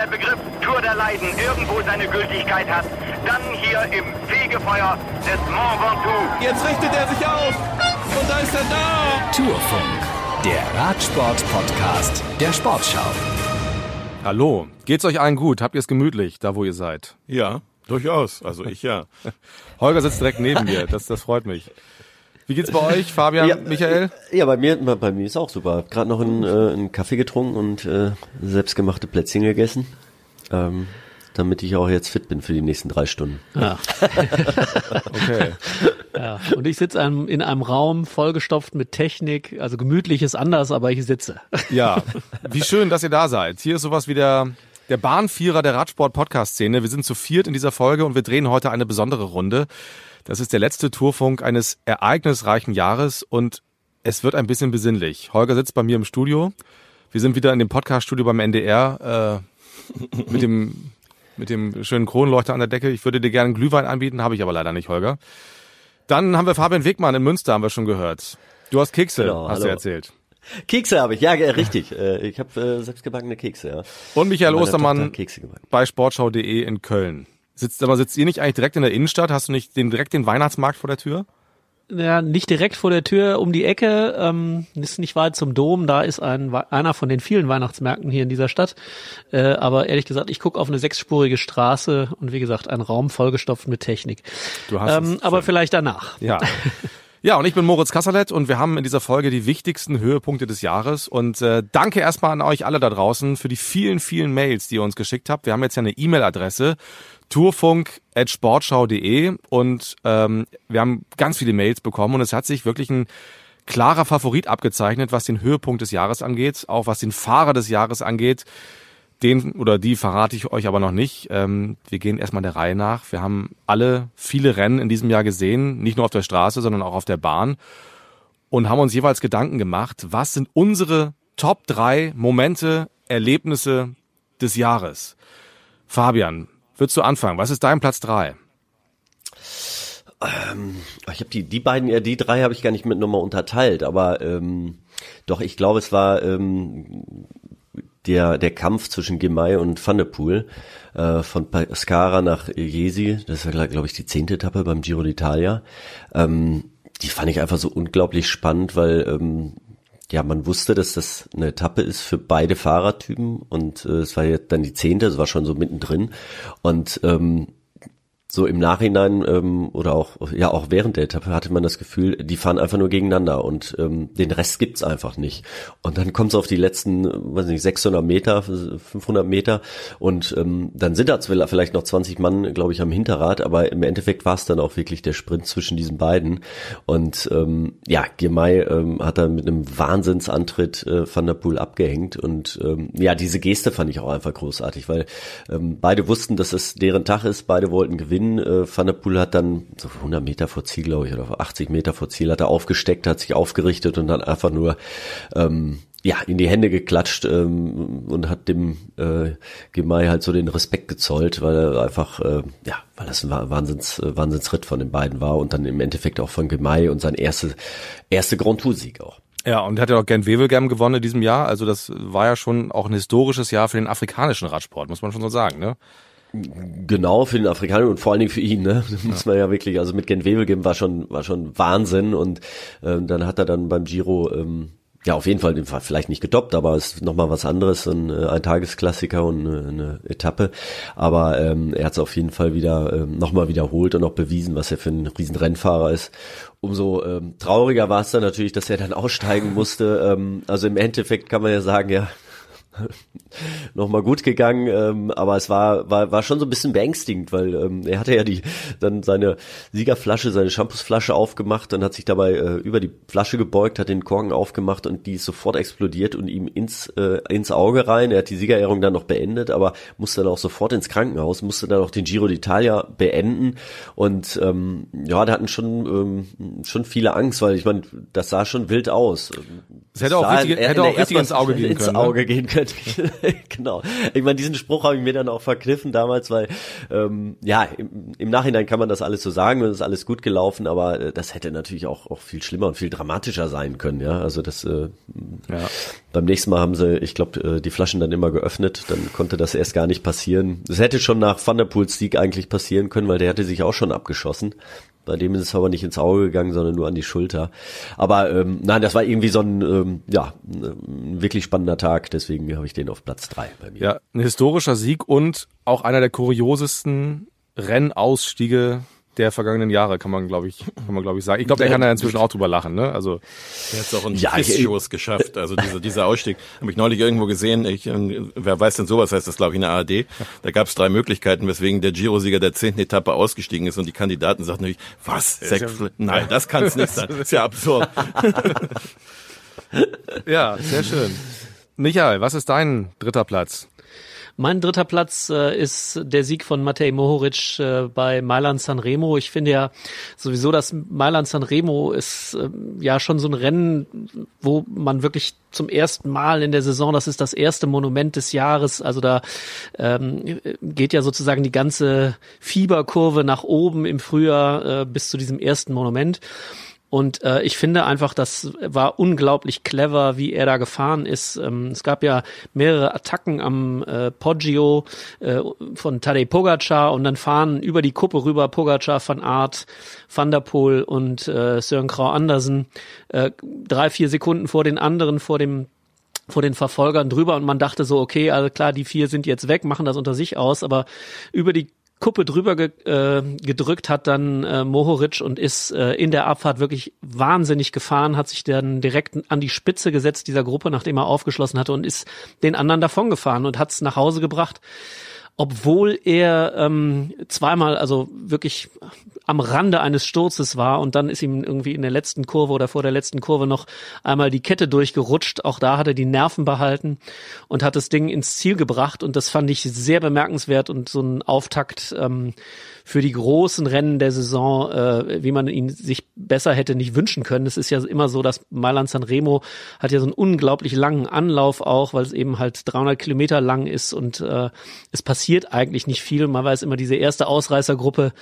der Begriff Tour der Leiden irgendwo seine Gültigkeit hat, dann hier im Fegefeuer des Mont Ventoux. Jetzt richtet er sich auf und da ist er da. Tourfunk, der Radsport-Podcast der Sportschau. Hallo, geht's euch allen gut? Habt ihr es gemütlich, da wo ihr seid? Ja, durchaus. Also ich ja. Holger sitzt direkt neben mir, das, das freut mich. Wie geht's bei euch, Fabian, Ja, Michael? Ja, bei mir, bei mir ist auch super. Gerade noch einen, äh, einen Kaffee getrunken und äh, selbstgemachte Plätzchen gegessen, ähm, damit ich auch jetzt fit bin für die nächsten drei Stunden. Ja, Okay. ja. Und ich sitze in einem Raum vollgestopft mit Technik, also gemütlich ist anders, aber ich sitze. Ja, wie schön, dass ihr da seid. Hier ist sowas wie der, der Bahnvierer der Radsport-Podcast-Szene. Wir sind zu viert in dieser Folge und wir drehen heute eine besondere Runde. Das ist der letzte Tourfunk eines ereignisreichen Jahres und es wird ein bisschen besinnlich. Holger sitzt bei mir im Studio. Wir sind wieder in dem Podcast-Studio beim NDR äh, mit dem mit dem schönen Kronleuchter an der Decke. Ich würde dir gerne Glühwein anbieten, habe ich aber leider nicht, Holger. Dann haben wir Fabian Wegmann in Münster, haben wir schon gehört. Du hast Kekse, Genau, hast du hallo. erzählt. Kekse habe ich, ja, richtig. Äh, ich habe äh, selbstgebackene Kekse, ja. Und Michael Ostermann bei sportschau.de in Köln. Sitzt, aber sitzt ihr nicht eigentlich direkt in der Innenstadt? Hast du nicht den, direkt den Weihnachtsmarkt vor der Tür? Ja, nicht direkt vor der Tür um die Ecke, ähm, ist nicht weit zum Dom, da ist ein, einer von den vielen Weihnachtsmärkten hier in dieser Stadt. Äh, aber ehrlich gesagt, ich gucke auf eine sechsspurige Straße und wie gesagt, ein Raum vollgestopft mit Technik. Du hast Ähm, es aber vielleicht danach. Ja. Ja, und ich bin Moritz Kasserlet und wir haben in dieser Folge die wichtigsten Höhepunkte des Jahres. Und äh, danke erstmal an euch alle da draußen für die vielen, vielen Mails, die ihr uns geschickt habt. Wir haben jetzt ja eine E-Mail-Adresse, tourfunk.sportschau.de und ähm, wir haben ganz viele Mails bekommen und es hat sich wirklich ein klarer Favorit abgezeichnet, was den Höhepunkt des Jahres angeht, auch was den Fahrer des Jahres angeht. Den oder die verrate ich euch aber noch nicht. Ähm, wir gehen erstmal der Reihe nach. Wir haben alle viele Rennen in diesem Jahr gesehen, nicht nur auf der Straße, sondern auch auf der Bahn und haben uns jeweils Gedanken gemacht, was sind unsere Top drei Momente, Erlebnisse des Jahres. Fabian, würdest du anfangen? Was ist dein Platz drei? Ich habe die, die beiden, die drei habe ich gar nicht mit nochmal unterteilt, aber ähm, doch, ich glaube, es war ähm, der, der Kampf zwischen Gemay und Van der Poel äh, von Pescara nach Jesi, das war, glaube ich, die zehnte Etappe beim Giro d'Italia. Ähm, die fand ich einfach so unglaublich spannend, weil ähm, ja, man wusste, dass das eine Etappe ist für beide Fahrertypen und äh, es war jetzt dann die zehnte, es war schon so mittendrin und ähm, so im Nachhinein ähm, oder auch ja auch während der Etappe hatte man das Gefühl, die fahren einfach nur gegeneinander und ähm, den Rest gibt's einfach nicht. Und dann kommt es auf die letzten, weiß nicht, 600 Meter, 500 Meter und ähm, dann sind da vielleicht noch 20 Mann, glaube ich, am Hinterrad, aber im Endeffekt war es dann auch wirklich der Sprint zwischen diesen beiden. Und ähm, ja, Girmay ähm, hat dann mit einem Wahnsinnsantritt äh, Van der Poel abgehängt und ähm, ja, diese Geste fand ich auch einfach großartig, weil ähm, beide wussten, dass es deren Tag ist, beide wollten gewinnen. Äh, Van der Poel hat dann so 100 Meter vor Ziel, glaube ich, oder 80 Meter vor Ziel hat er aufgesteckt, hat sich aufgerichtet und dann einfach nur ähm, ja, in die Hände geklatscht ähm, und hat dem äh, Gemei halt so den Respekt gezollt, weil er einfach, äh, ja, weil das ein Wa- Wahnsinns, äh, Wahnsinnsritt von den beiden war und dann im Endeffekt auch von Gemei und sein erste, erste Grand Tour-Sieg auch. Ja, und hat ja auch Gent Wevelgem gewonnen in diesem Jahr. Also das war ja schon auch ein historisches Jahr für den afrikanischen Radsport, muss man schon so sagen, ne? Genau, für den Afrikaner und vor allen Dingen für ihn, ne? Das muss man ja wirklich, also mit Gent Wevelgem war schon, war schon Wahnsinn und ähm, dann hat er dann beim Giro, ähm, ja, auf jeden Fall, vielleicht nicht gedoppt, aber es ist nochmal was anderes, ein, äh, ein Tagesklassiker und eine, eine Etappe. Aber ähm, er hat es auf jeden Fall wieder ähm, nochmal wiederholt und auch bewiesen, was er für ein Riesenrennfahrer ist. Umso ähm, trauriger war es dann natürlich, dass er dann aussteigen musste. Ähm, also im Endeffekt kann man ja sagen, ja, nochmal gut gegangen, ähm, aber es war, war, war schon so ein bisschen beängstigend, weil ähm, er hatte ja die dann seine Siegerflasche, seine Shampoosflasche aufgemacht und hat sich dabei äh, über die Flasche gebeugt, hat den Korken aufgemacht und die ist sofort explodiert und ihm ins, äh, ins Auge rein. Er hat die Siegerehrung dann noch beendet, aber musste dann auch sofort ins Krankenhaus, musste dann auch den Giro d'Italia beenden und ähm, ja, da hatten schon, ähm, schon viele Angst, weil ich meine, das sah schon wild aus. Es hätte auch richtig, hätte auch richtig ins ersten- Auge gehen ins können. Auge ne? gehen können. Hundertprozentig. genau. Ich meine, diesen Spruch habe ich mir dann auch verkniffen damals, weil ähm, ja, im, im Nachhinein kann man das alles so sagen, es ist alles gut gelaufen, aber äh, das hätte natürlich auch, auch viel schlimmer und viel dramatischer sein können, ja. Also das äh, ja. beim nächsten Mal haben sie, ich glaube, äh, die Flaschen dann immer geöffnet, dann konnte das erst gar nicht passieren. Das hätte schon nach Van der Poels Sieg eigentlich passieren können, weil der hatte sich auch schon abgeschossen. Bei dem ist es aber nicht ins Auge gegangen, sondern nur an die Schulter. Aber ähm, nein, das war irgendwie so ein, ähm, ja, ein wirklich spannender Tag. Deswegen habe ich den auf Platz drei bei mir. Ja, ein historischer Sieg und auch einer der kuriosesten Rennausstiege der vergangenen Jahre, kann man, glaube ich, kann man, glaube ich, sagen. Ich glaube, der kann da inzwischen auch drüber lachen, ne? Also. Der hat es auch in ja, Shows geschafft. Also dieser, dieser Ausstieg. Habe ich neulich irgendwo gesehen. Ich, ähm, wer weiß denn sowas heißt das, glaube ich, in der ARD. Da gab es drei Möglichkeiten, weswegen der Giro-Sieger der zehnten Etappe ausgestiegen ist und die Kandidaten sagten natürlich, was? Sechs, nein, das kann es nicht sein. Das ist ja absurd. ja, sehr schön. Michael, was ist dein dritter Platz? Mein dritter Platz äh, ist der Sieg von Matej Mohoric äh, bei Mailand Sanremo. Ich finde ja sowieso, dass Mailand Sanremo ist äh, ja schon so ein Rennen, wo man wirklich zum ersten Mal in der Saison, das ist das erste Monument des Jahres, also da ähm, geht ja sozusagen die ganze Fieberkurve nach oben im Frühjahr äh, bis zu diesem ersten Monument. Und äh, ich finde einfach, das war unglaublich clever, wie er da gefahren ist. Ähm, es gab ja mehrere Attacken am äh, Poggio äh, von Tadej Pogacar und dann fahren über die Kuppe rüber Pogacar, Van Aert, Van der Poel und äh, Søren Krau Andersen äh, drei, vier Sekunden vor den anderen, vor dem vor den Verfolgern drüber und man dachte so, okay, also klar, die vier sind jetzt weg, machen das unter sich aus, aber über die Kuppe drüber ge, äh, gedrückt hat dann äh, Mohoric und ist äh, in der Abfahrt wirklich wahnsinnig gefahren, hat sich dann direkt an die Spitze gesetzt dieser Gruppe, nachdem er aufgeschlossen hatte und ist den anderen davongefahren und hat es nach Hause gebracht obwohl er ähm, zweimal, also wirklich am Rande eines Sturzes war und dann ist ihm irgendwie in der letzten Kurve oder vor der letzten Kurve noch einmal die Kette durchgerutscht. Auch da hat er die Nerven behalten und hat das Ding ins Ziel gebracht und das fand ich sehr bemerkenswert und so ein Auftakt ähm, für die großen Rennen der Saison, äh, wie man ihn sich besser hätte nicht wünschen können. Es ist ja immer so, dass Mailand Sanremo hat ja so einen unglaublich langen Anlauf auch, weil es eben halt 300 Kilometer lang ist und äh, es passiert eigentlich nicht viel. Man weiß immer, diese erste Ausreißergruppe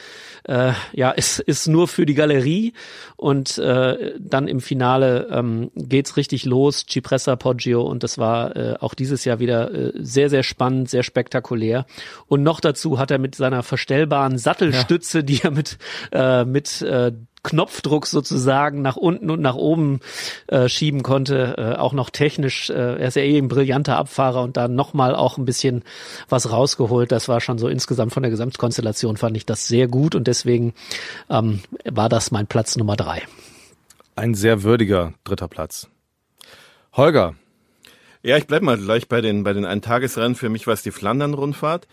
äh, ja ist, ist nur für die Galerie und äh, dann im Finale ähm, geht's richtig los. Cipressa Poggio und das war äh, auch dieses Jahr wieder äh, sehr, sehr spannend, sehr spektakulär. Und noch dazu hat er mit seiner verstellbaren Sattelstütze, ja. die er mit, äh, mit äh, Knopfdruck sozusagen nach unten und nach oben äh, schieben konnte, äh, auch noch technisch. Äh, er ist ja eh ein brillanter Abfahrer und da nochmal auch ein bisschen was rausgeholt. Das war schon so insgesamt von der Gesamtkonstellation fand ich das sehr gut und deswegen ähm, war das mein Platz Nummer drei. Ein sehr würdiger dritter Platz. Holger. Ja, ich bleib mal gleich bei den bei den Eintagesrennen. Für mich war es die Flandern-Rundfahrt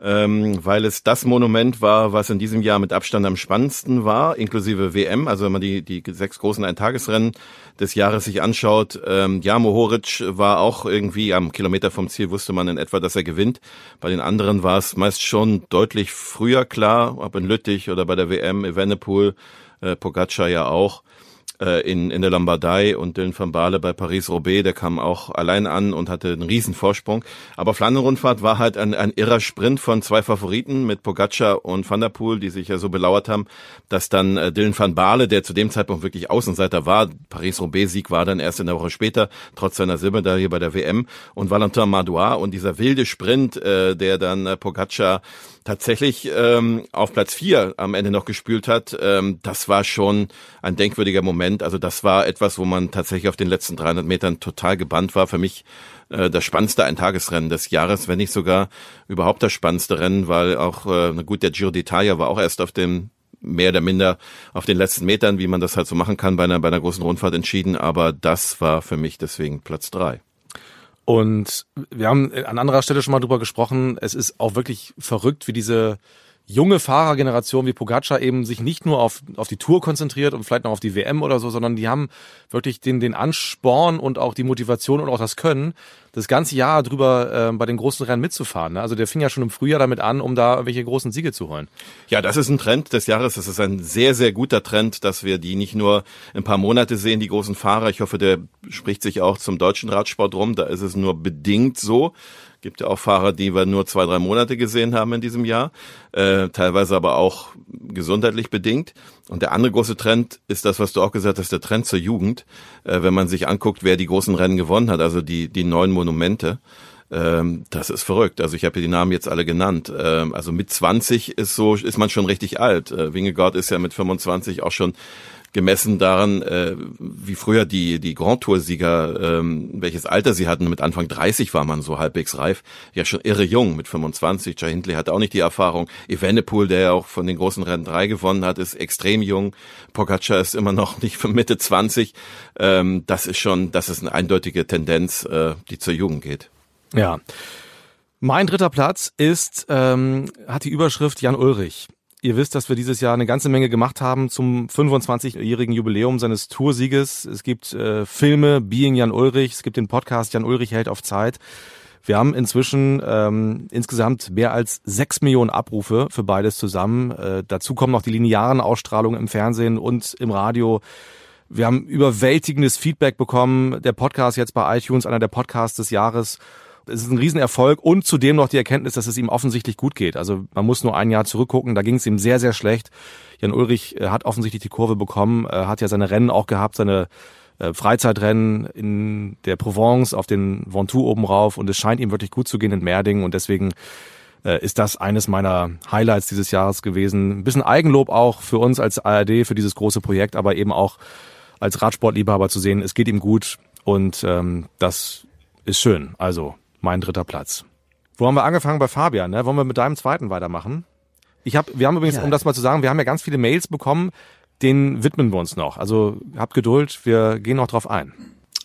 ähm, weil es das Monument war, was in diesem Jahr mit Abstand am spannendsten war, inklusive WM. Also wenn man die, die sechs großen Eintagesrennen des Jahres sich anschaut, ähm, ja, Mohoric war auch irgendwie am Kilometer vom Ziel, wusste man in etwa, dass er gewinnt. Bei den anderen war es meist schon deutlich früher klar, ob in Lüttich oder bei der WM, Evenepoel, äh, Pogacar ja auch äh, in, in der Lombardei und Dylan van Baale bei Paris-Roubaix, der kam auch allein an und hatte einen riesen Vorsprung. Aber Flandern-Rundfahrt war halt ein, ein irrer Sprint von zwei Favoriten mit Pogacar und Van der Poel, die sich ja so belauert haben, dass dann äh, Dylan van Baale, der zu dem Zeitpunkt wirklich Außenseiter war, Paris-Roubaix-Sieg war dann erst in der Woche später, trotz seiner Silbermedaille bei der WM und Valentin Madouas und dieser wilde Sprint, äh, der dann äh, Pogacar tatsächlich ähm, auf Platz vier am Ende noch gespült hat, ähm, das war schon ein denkwürdiger Moment. Also das war etwas, wo man tatsächlich auf den letzten 300 Metern total gebannt war. Für mich äh, das spannendste Eintagesrennen des Jahres, wenn nicht sogar überhaupt das spannendste Rennen, weil auch, äh, gut, der Giro d'Italia war auch erst auf dem mehr oder minder auf den letzten Metern, wie man das halt so machen kann bei einer, bei einer großen Rundfahrt entschieden, aber das war für mich deswegen Platz drei. Und wir haben an anderer Stelle schon mal drüber gesprochen. Es ist auch wirklich verrückt, wie diese junge Fahrergeneration wie Pogacar eben sich nicht nur auf, auf die Tour konzentriert und vielleicht noch auf die WM oder so, sondern die haben wirklich den, den Ansporn und auch die Motivation und auch das Können, das ganze Jahr drüber äh, bei den großen Rennen mitzufahren. Ne? Also der fing ja schon im Frühjahr damit an, um da welche großen Siege zu holen. Ja, das ist ein Trend des Jahres. Das ist ein sehr, sehr guter Trend, dass wir die nicht nur ein paar Monate sehen, die großen Fahrer. Ich hoffe, der spricht sich auch zum deutschen Radsport rum. Da ist es nur bedingt so. Gibt ja auch Fahrer, die wir nur zwei, drei Monate gesehen haben in diesem Jahr, äh, teilweise aber auch gesundheitlich bedingt. Und der andere große Trend ist das, was du auch gesagt hast, der Trend zur Jugend. Äh, wenn man sich anguckt, wer die großen Rennen gewonnen hat, also die, die neuen Monumente, ähm, das ist verrückt. Also ich habe die Namen jetzt alle genannt. Ähm, also mit 20 ist so, ist man schon richtig alt. Äh, Wingegaard ist ja mit 25 auch schon gemessen daran, äh, wie früher die, die Grand Tour-Sieger, ähm, welches Alter sie hatten. Mit Anfang 30 war man so halbwegs reif. Ja, schon irre jung mit 25. Jay Hindley hat auch nicht die Erfahrung. Evenepoel, der ja auch von den großen Rennen 3 gewonnen hat, ist extrem jung. Pogacar ist immer noch nicht von Mitte 20. Ähm, das ist schon, das ist eine eindeutige Tendenz, äh, die zur Jugend geht. Ja. Mein dritter Platz ist, ähm, hat die Überschrift Jan Ulrich. Ihr wisst, dass wir dieses Jahr eine ganze Menge gemacht haben zum 25-jährigen Jubiläum seines Toursieges. Es gibt äh, Filme, Being Jan Ulrich, es gibt den Podcast Jan Ulrich hält auf Zeit. Wir haben inzwischen ähm, insgesamt mehr als sechs Millionen Abrufe für beides zusammen. Äh, dazu kommen noch die linearen Ausstrahlungen im Fernsehen und im Radio. Wir haben überwältigendes Feedback bekommen. Der Podcast jetzt bei iTunes, einer der Podcasts des Jahres es ist ein Riesenerfolg und zudem noch die Erkenntnis, dass es ihm offensichtlich gut geht. Also man muss nur ein Jahr zurückgucken, da ging es ihm sehr, sehr schlecht. Jan Ulrich äh, hat offensichtlich die Kurve bekommen, äh, hat ja seine Rennen auch gehabt, seine äh, Freizeitrennen in der Provence auf den Ventoux oben rauf und es scheint ihm wirklich gut zu gehen in Merding und deswegen ist das eines meiner Highlights dieses Jahres gewesen. Ein bisschen Eigenlob auch für uns als ARD für dieses große Projekt, aber eben auch als Radsportliebhaber zu sehen, es geht ihm gut und ähm, das ist schön. Also mein dritter Platz. Wo haben wir angefangen? Bei Fabian, ne? Wollen wir mit deinem zweiten weitermachen? Ich hab, wir haben übrigens, ja. um das mal zu sagen, wir haben ja ganz viele Mails bekommen, denen widmen wir uns noch. Also habt Geduld, wir gehen noch drauf ein.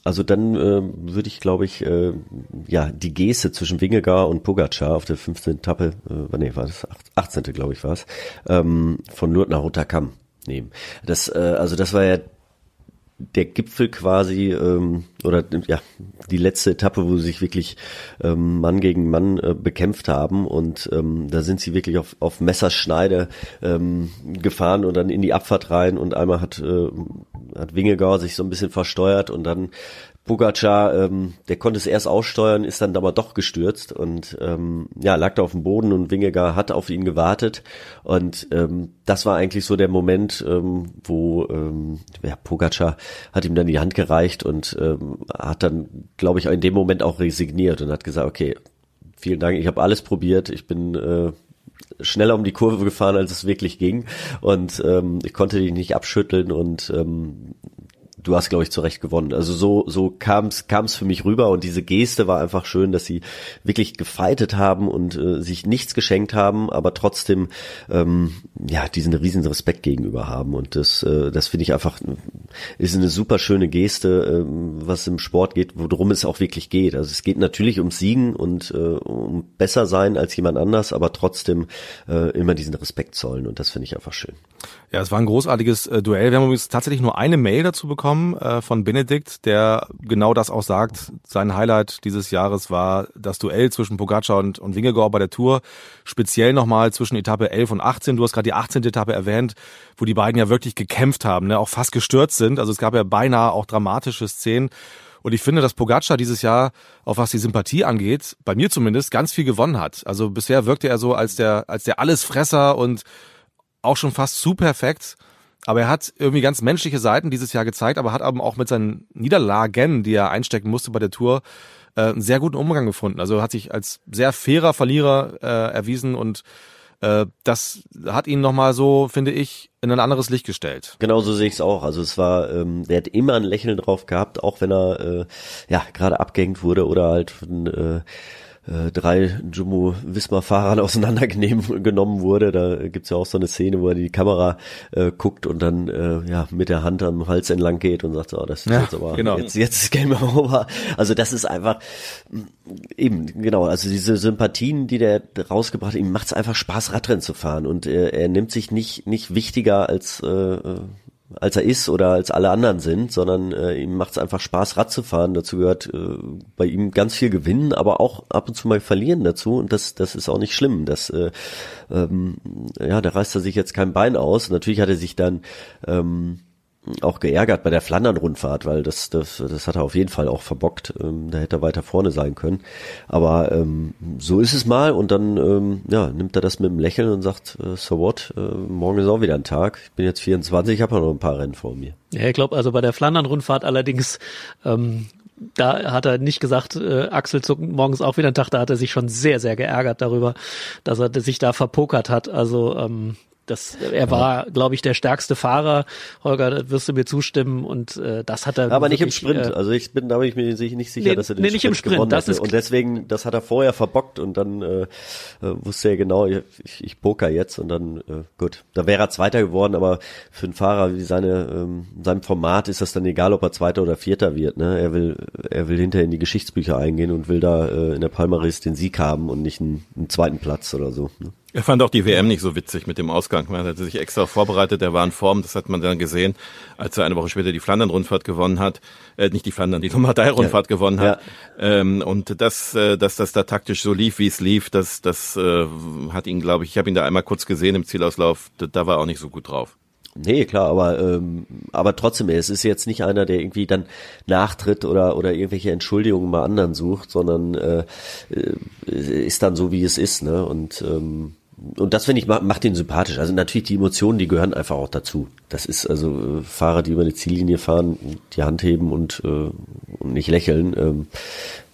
Also dann äh, würde ich, glaube ich, äh, ja die Geste zwischen Wingegar und Pogacar auf der 15. Etappe, äh, nee, war das 18. glaube ich war es, ähm, von Lourdes nach Rotterdam nehmen. Das, äh, also das war ja der Gipfel quasi ähm, oder ja die letzte Etappe, wo sie sich wirklich ähm, Mann gegen Mann äh, bekämpft haben und ähm, da sind sie wirklich auf, auf Messerschneide ähm, gefahren und dann in die Abfahrt rein und einmal hat äh, hat Wingegaard sich so ein bisschen versteuert und dann Pogacar, ähm, der konnte es erst aussteuern, ist dann aber doch gestürzt und ähm, ja, lag da auf dem Boden und Wingegar hat auf ihn gewartet und ähm, das war eigentlich so der Moment, ähm, wo ähm, ja, Pogacar hat ihm dann die Hand gereicht und ähm, hat dann, glaube ich, in dem Moment auch resigniert und hat gesagt, okay, vielen Dank, ich habe alles probiert, ich bin äh, schneller um die Kurve gefahren, als es wirklich ging. Und ähm, ich konnte dich nicht abschütteln und ähm, du hast, glaube ich, zu Recht gewonnen. Also so, so kam es für mich rüber und diese Geste war einfach schön, dass sie wirklich gefeitet haben und äh, sich nichts geschenkt haben, aber trotzdem ähm, ja diesen riesen Respekt gegenüber haben. Und das, äh, das finde ich einfach ist eine super schöne Geste, äh, was im Sport geht, worum es auch wirklich geht. Also es geht natürlich ums Siegen und äh, um besser sein als jemand anders, aber trotzdem äh, immer diesen Respekt zollen und das finde ich einfach schön. Ja, es war ein großartiges äh, Duell. Wir haben übrigens tatsächlich nur eine Mail dazu bekommen äh, von Benedikt, der genau das auch sagt. Sein Highlight dieses Jahres war das Duell zwischen Pogacar und, und Wingegaard bei der Tour. Speziell nochmal zwischen Etappe 11 und 18. Du hast gerade die 18. Etappe erwähnt, wo die beiden ja wirklich gekämpft haben, ne? auch fast gestürzt sind. Also es gab ja beinahe auch dramatische Szenen. Und ich finde, dass Pogacar dieses Jahr, auch was die Sympathie angeht, bei mir zumindest, ganz viel gewonnen hat. Also bisher wirkte er so als der, als der Allesfresser und auch schon fast zu perfekt. Aber er hat irgendwie ganz menschliche Seiten dieses Jahr gezeigt, aber hat eben auch mit seinen Niederlagen, die er einstecken musste bei der Tour, äh, einen sehr guten Umgang gefunden. Also hat sich als sehr fairer Verlierer äh, erwiesen und äh, das hat ihn nochmal so, finde ich, in ein anderes Licht gestellt. Genau so sehe ich es auch. Also es war, ähm, der hat immer ein Lächeln drauf gehabt, auch wenn er äh, ja gerade abgehängt wurde oder halt äh, äh, drei Jumbo Wismar Fahrern auseinandergenommen wurde. Da gibt's ja auch so eine Szene, wo er die Kamera äh, guckt und dann äh, ja mit der Hand am Hals entlang geht und sagt, so, oh, das ist ja, jetzt aber genau. jetzt, jetzt ist Game Over. Also das ist einfach eben, genau, also diese Sympathien, die der rausgebracht hat, ihm macht's einfach Spaß, Radrennen zu fahren und äh, er nimmt sich nicht, nicht wichtiger als äh, als er ist oder als alle anderen sind, sondern äh, ihm macht es einfach Spaß, Rad zu fahren. Dazu gehört äh, bei ihm ganz viel Gewinnen, aber auch ab und zu mal Verlieren dazu. Und das, das ist auch nicht schlimm. Das, äh, ähm, ja, da reißt er sich jetzt kein Bein aus. Natürlich hat er sich dann ähm, auch geärgert bei der Flandern-Rundfahrt, weil das, das, das hat er auf jeden Fall auch verbockt. Ähm, da hätte er weiter vorne sein können. Aber ähm, so ist es mal und dann ähm, ja, nimmt er das mit einem Lächeln und sagt, äh, so what, äh, morgen ist auch wieder ein Tag. Ich bin jetzt 24, ich habe noch ein paar Rennen vor mir. Ja, ich glaube, also bei der Flandern-Rundfahrt allerdings ähm, da hat er nicht gesagt, äh, Axel zuckt morgens auch wieder ein Tag, da hat er sich schon sehr, sehr geärgert darüber, dass er sich da verpokert hat. Also ähm, das, er war, glaube ich, der stärkste Fahrer. Holger, da wirst du mir zustimmen und äh, das hat er. Aber nicht im Sprint. Äh, also ich bin, da bin ich mir nicht sicher, nee, dass er den nee, nicht Sprint, im Sprint gewonnen das. Und deswegen, das hat er vorher verbockt und dann äh, äh, wusste er genau, ich, ich poker jetzt und dann äh, gut. Da wäre er Zweiter geworden, aber für einen Fahrer wie seine ähm, seinem Format ist das dann egal, ob er Zweiter oder Vierter wird. Ne? Er will, er will hinterher in die Geschichtsbücher eingehen und will da äh, in der Palmaris den Sieg haben und nicht einen, einen zweiten Platz oder so. Ne? Er fand auch die WM nicht so witzig mit dem Ausgang. Man hatte sich extra vorbereitet, er war in Form, das hat man dann gesehen, als er eine Woche später die Flandern-Rundfahrt gewonnen hat, äh, nicht die Flandern, die Lombardei-Rundfahrt ja. gewonnen hat. Ja. Ähm, und das, äh, dass das da taktisch so lief, wie es lief, das, das äh, hat ihn, glaube ich, ich habe ihn da einmal kurz gesehen im Zielauslauf, da, da war er auch nicht so gut drauf. Nee, klar, aber ähm, aber trotzdem, es ist jetzt nicht einer, der irgendwie dann nachtritt oder oder irgendwelche Entschuldigungen bei anderen sucht, sondern äh, äh ist dann so, wie es ist, ne? Und ähm, und das finde ich macht ihn sympathisch. Also natürlich die Emotionen, die gehören einfach auch dazu. Das ist also äh, Fahrer, die über eine Ziellinie fahren, die Hand heben und, äh, und nicht lächeln. Ähm,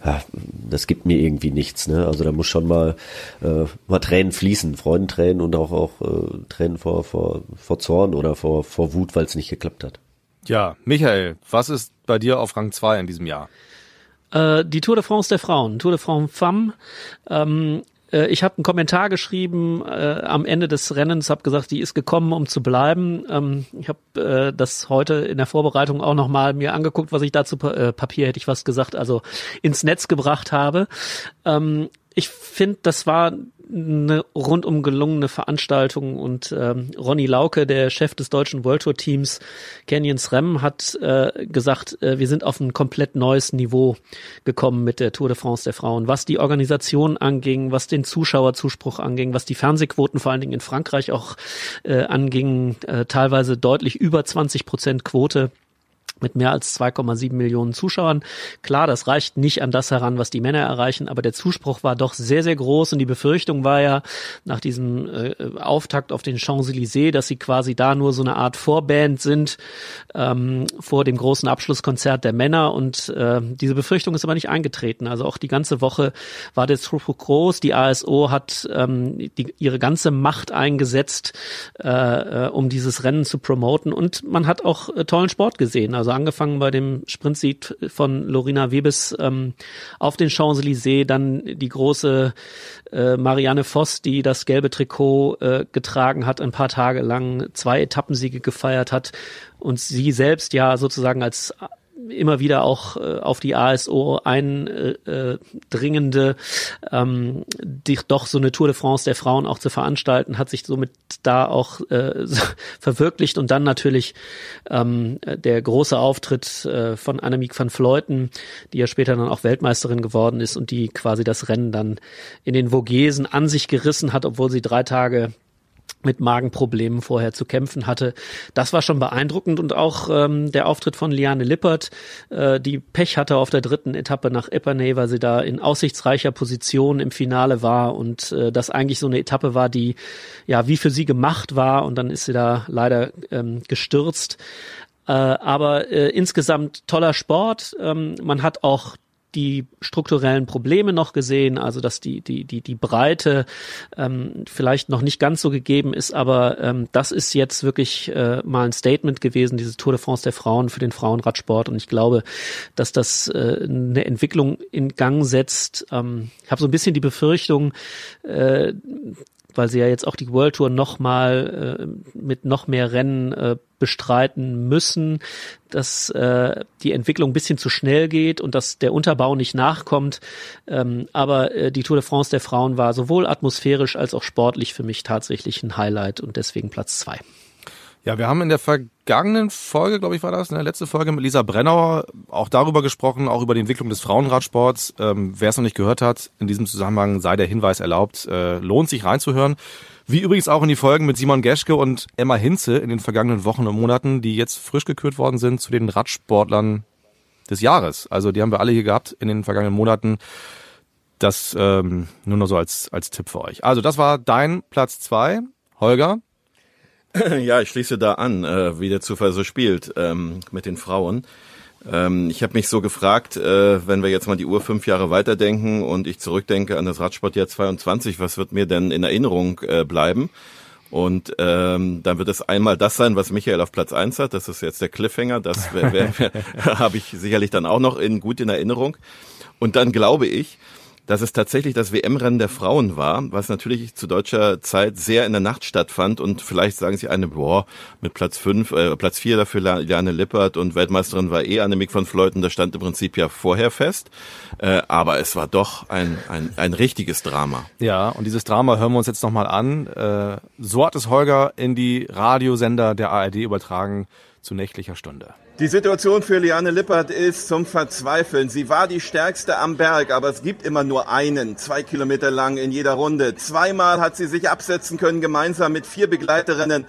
ja, das gibt mir irgendwie nichts. Ne? Also da muss schon mal äh, mal Tränen fließen, Freudentränen und auch auch äh, Tränen vor vor vor Zorn oder vor vor Wut, weil es nicht geklappt hat. Ja, Michael, was ist bei dir auf Rang 2 in diesem Jahr? Äh, die Tour de France der Frauen, Tour de France Femme. Ähm, äh, ich habe einen Kommentar geschrieben äh, am Ende des Rennens, habe gesagt, die ist gekommen, um zu bleiben. Ähm, ich habe äh, das heute in der Vorbereitung auch nochmal mir angeguckt, was ich dazu äh, Papier hätte ich was gesagt, also ins Netz gebracht habe. Ähm, ich finde, das war eine rundum gelungene Veranstaltung und ähm, Ronny Lauke, der Chef des deutschen World Tour Teams Canyons Rem, hat äh, gesagt, äh, wir sind auf ein komplett neues Niveau gekommen mit der Tour de France der Frauen, was die Organisation anging, was den Zuschauerzuspruch anging, was die Fernsehquoten vor allen Dingen in Frankreich auch äh, anging, äh, teilweise deutlich über 20 Prozent Quote mit mehr als 2,7 Millionen Zuschauern. Klar, das reicht nicht an das heran, was die Männer erreichen, aber der Zuspruch war doch sehr, sehr groß und die Befürchtung war ja nach diesem äh, Auftakt auf den Champs-Élysées, dass sie quasi da nur so eine Art Vorband sind ähm, vor dem großen Abschlusskonzert der Männer und äh, diese Befürchtung ist aber nicht eingetreten. Also auch die ganze Woche war der Zuspruch groß. Die ASO hat ähm, die, ihre ganze Macht eingesetzt, äh, äh, um dieses Rennen zu promoten und man hat auch äh, tollen Sport gesehen. Also also angefangen bei dem Sprintsieg von Lorina Webes ähm, auf den Champs-Élysées, dann die große äh, Marianne Voss, die das gelbe Trikot äh, getragen hat, ein paar Tage lang zwei Etappensiege gefeiert hat und sie selbst ja sozusagen als immer wieder auch äh, auf die ASO eindringende, äh, ähm, die, doch so eine Tour de France der Frauen auch zu veranstalten, hat sich somit da auch äh, verwirklicht. Und dann natürlich ähm, der große Auftritt äh, von Annemiek van Vleuten, die ja später dann auch Weltmeisterin geworden ist und die quasi das Rennen dann in den Vogesen an sich gerissen hat, obwohl sie drei Tage mit Magenproblemen vorher zu kämpfen hatte. Das war schon beeindruckend und auch ähm, der Auftritt von Liane Lippert, äh, die Pech hatte auf der dritten Etappe nach Epernay, weil sie da in aussichtsreicher Position im Finale war und äh, das eigentlich so eine Etappe war, die ja wie für sie gemacht war und dann ist sie da leider ähm, gestürzt. Äh, aber äh, insgesamt toller Sport. Ähm, man hat auch die strukturellen Probleme noch gesehen, also dass die die die die Breite ähm, vielleicht noch nicht ganz so gegeben ist, aber ähm, das ist jetzt wirklich äh, mal ein Statement gewesen, diese Tour de France der Frauen für den Frauenradsport und ich glaube, dass das äh, eine Entwicklung in Gang setzt. Ähm, ich habe so ein bisschen die Befürchtung, äh, weil sie ja jetzt auch die World Tour noch mal äh, mit noch mehr Rennen äh, bestreiten müssen, dass äh, die Entwicklung ein bisschen zu schnell geht und dass der Unterbau nicht nachkommt. Ähm, aber äh, die Tour de France der Frauen war sowohl atmosphärisch als auch sportlich für mich tatsächlich ein Highlight und deswegen Platz zwei. Ja, wir haben in der vergangenen Folge, glaube ich, war das, ne, letzte Folge mit Lisa Brennauer auch darüber gesprochen, auch über die Entwicklung des Frauenradsports. Ähm, Wer es noch nicht gehört hat, in diesem Zusammenhang sei der Hinweis erlaubt, äh, lohnt sich reinzuhören. Wie übrigens auch in die Folgen mit Simon Geschke und Emma Hinze in den vergangenen Wochen und Monaten, die jetzt frisch gekürt worden sind zu den Radsportlern des Jahres. Also die haben wir alle hier gehabt in den vergangenen Monaten. Das ähm, nur noch so als, als Tipp für euch. Also das war dein Platz zwei, Holger. Ja, ich schließe da an, äh, wie der Zufall so spielt ähm, mit den Frauen. Ähm, ich habe mich so gefragt, äh, wenn wir jetzt mal die Uhr fünf Jahre weiterdenken und ich zurückdenke an das Radsportjahr 22, was wird mir denn in Erinnerung äh, bleiben? Und ähm, dann wird es einmal das sein, was Michael auf Platz eins hat. Das ist jetzt der Cliffhanger. Das habe ich sicherlich dann auch noch in gut in Erinnerung. Und dann glaube ich, dass es tatsächlich das WM-Rennen der Frauen war, was natürlich zu deutscher Zeit sehr in der Nacht stattfand und vielleicht sagen sie eine, boah, mit Platz fünf, äh, Platz vier dafür Liane Lippert und Weltmeisterin war eh Annemiek von Fleuten, das stand im Prinzip ja vorher fest, äh, aber es war doch ein, ein, ein richtiges Drama. Ja, und dieses Drama hören wir uns jetzt nochmal an. Äh, so hat es Holger in die Radiosender der ARD übertragen zu nächtlicher Stunde. Die Situation für Liane Lippert ist zum Verzweifeln. Sie war die stärkste am Berg, aber es gibt immer nur einen, zwei Kilometer lang in jeder Runde. Zweimal hat sie sich absetzen können, gemeinsam mit vier Begleiterinnen.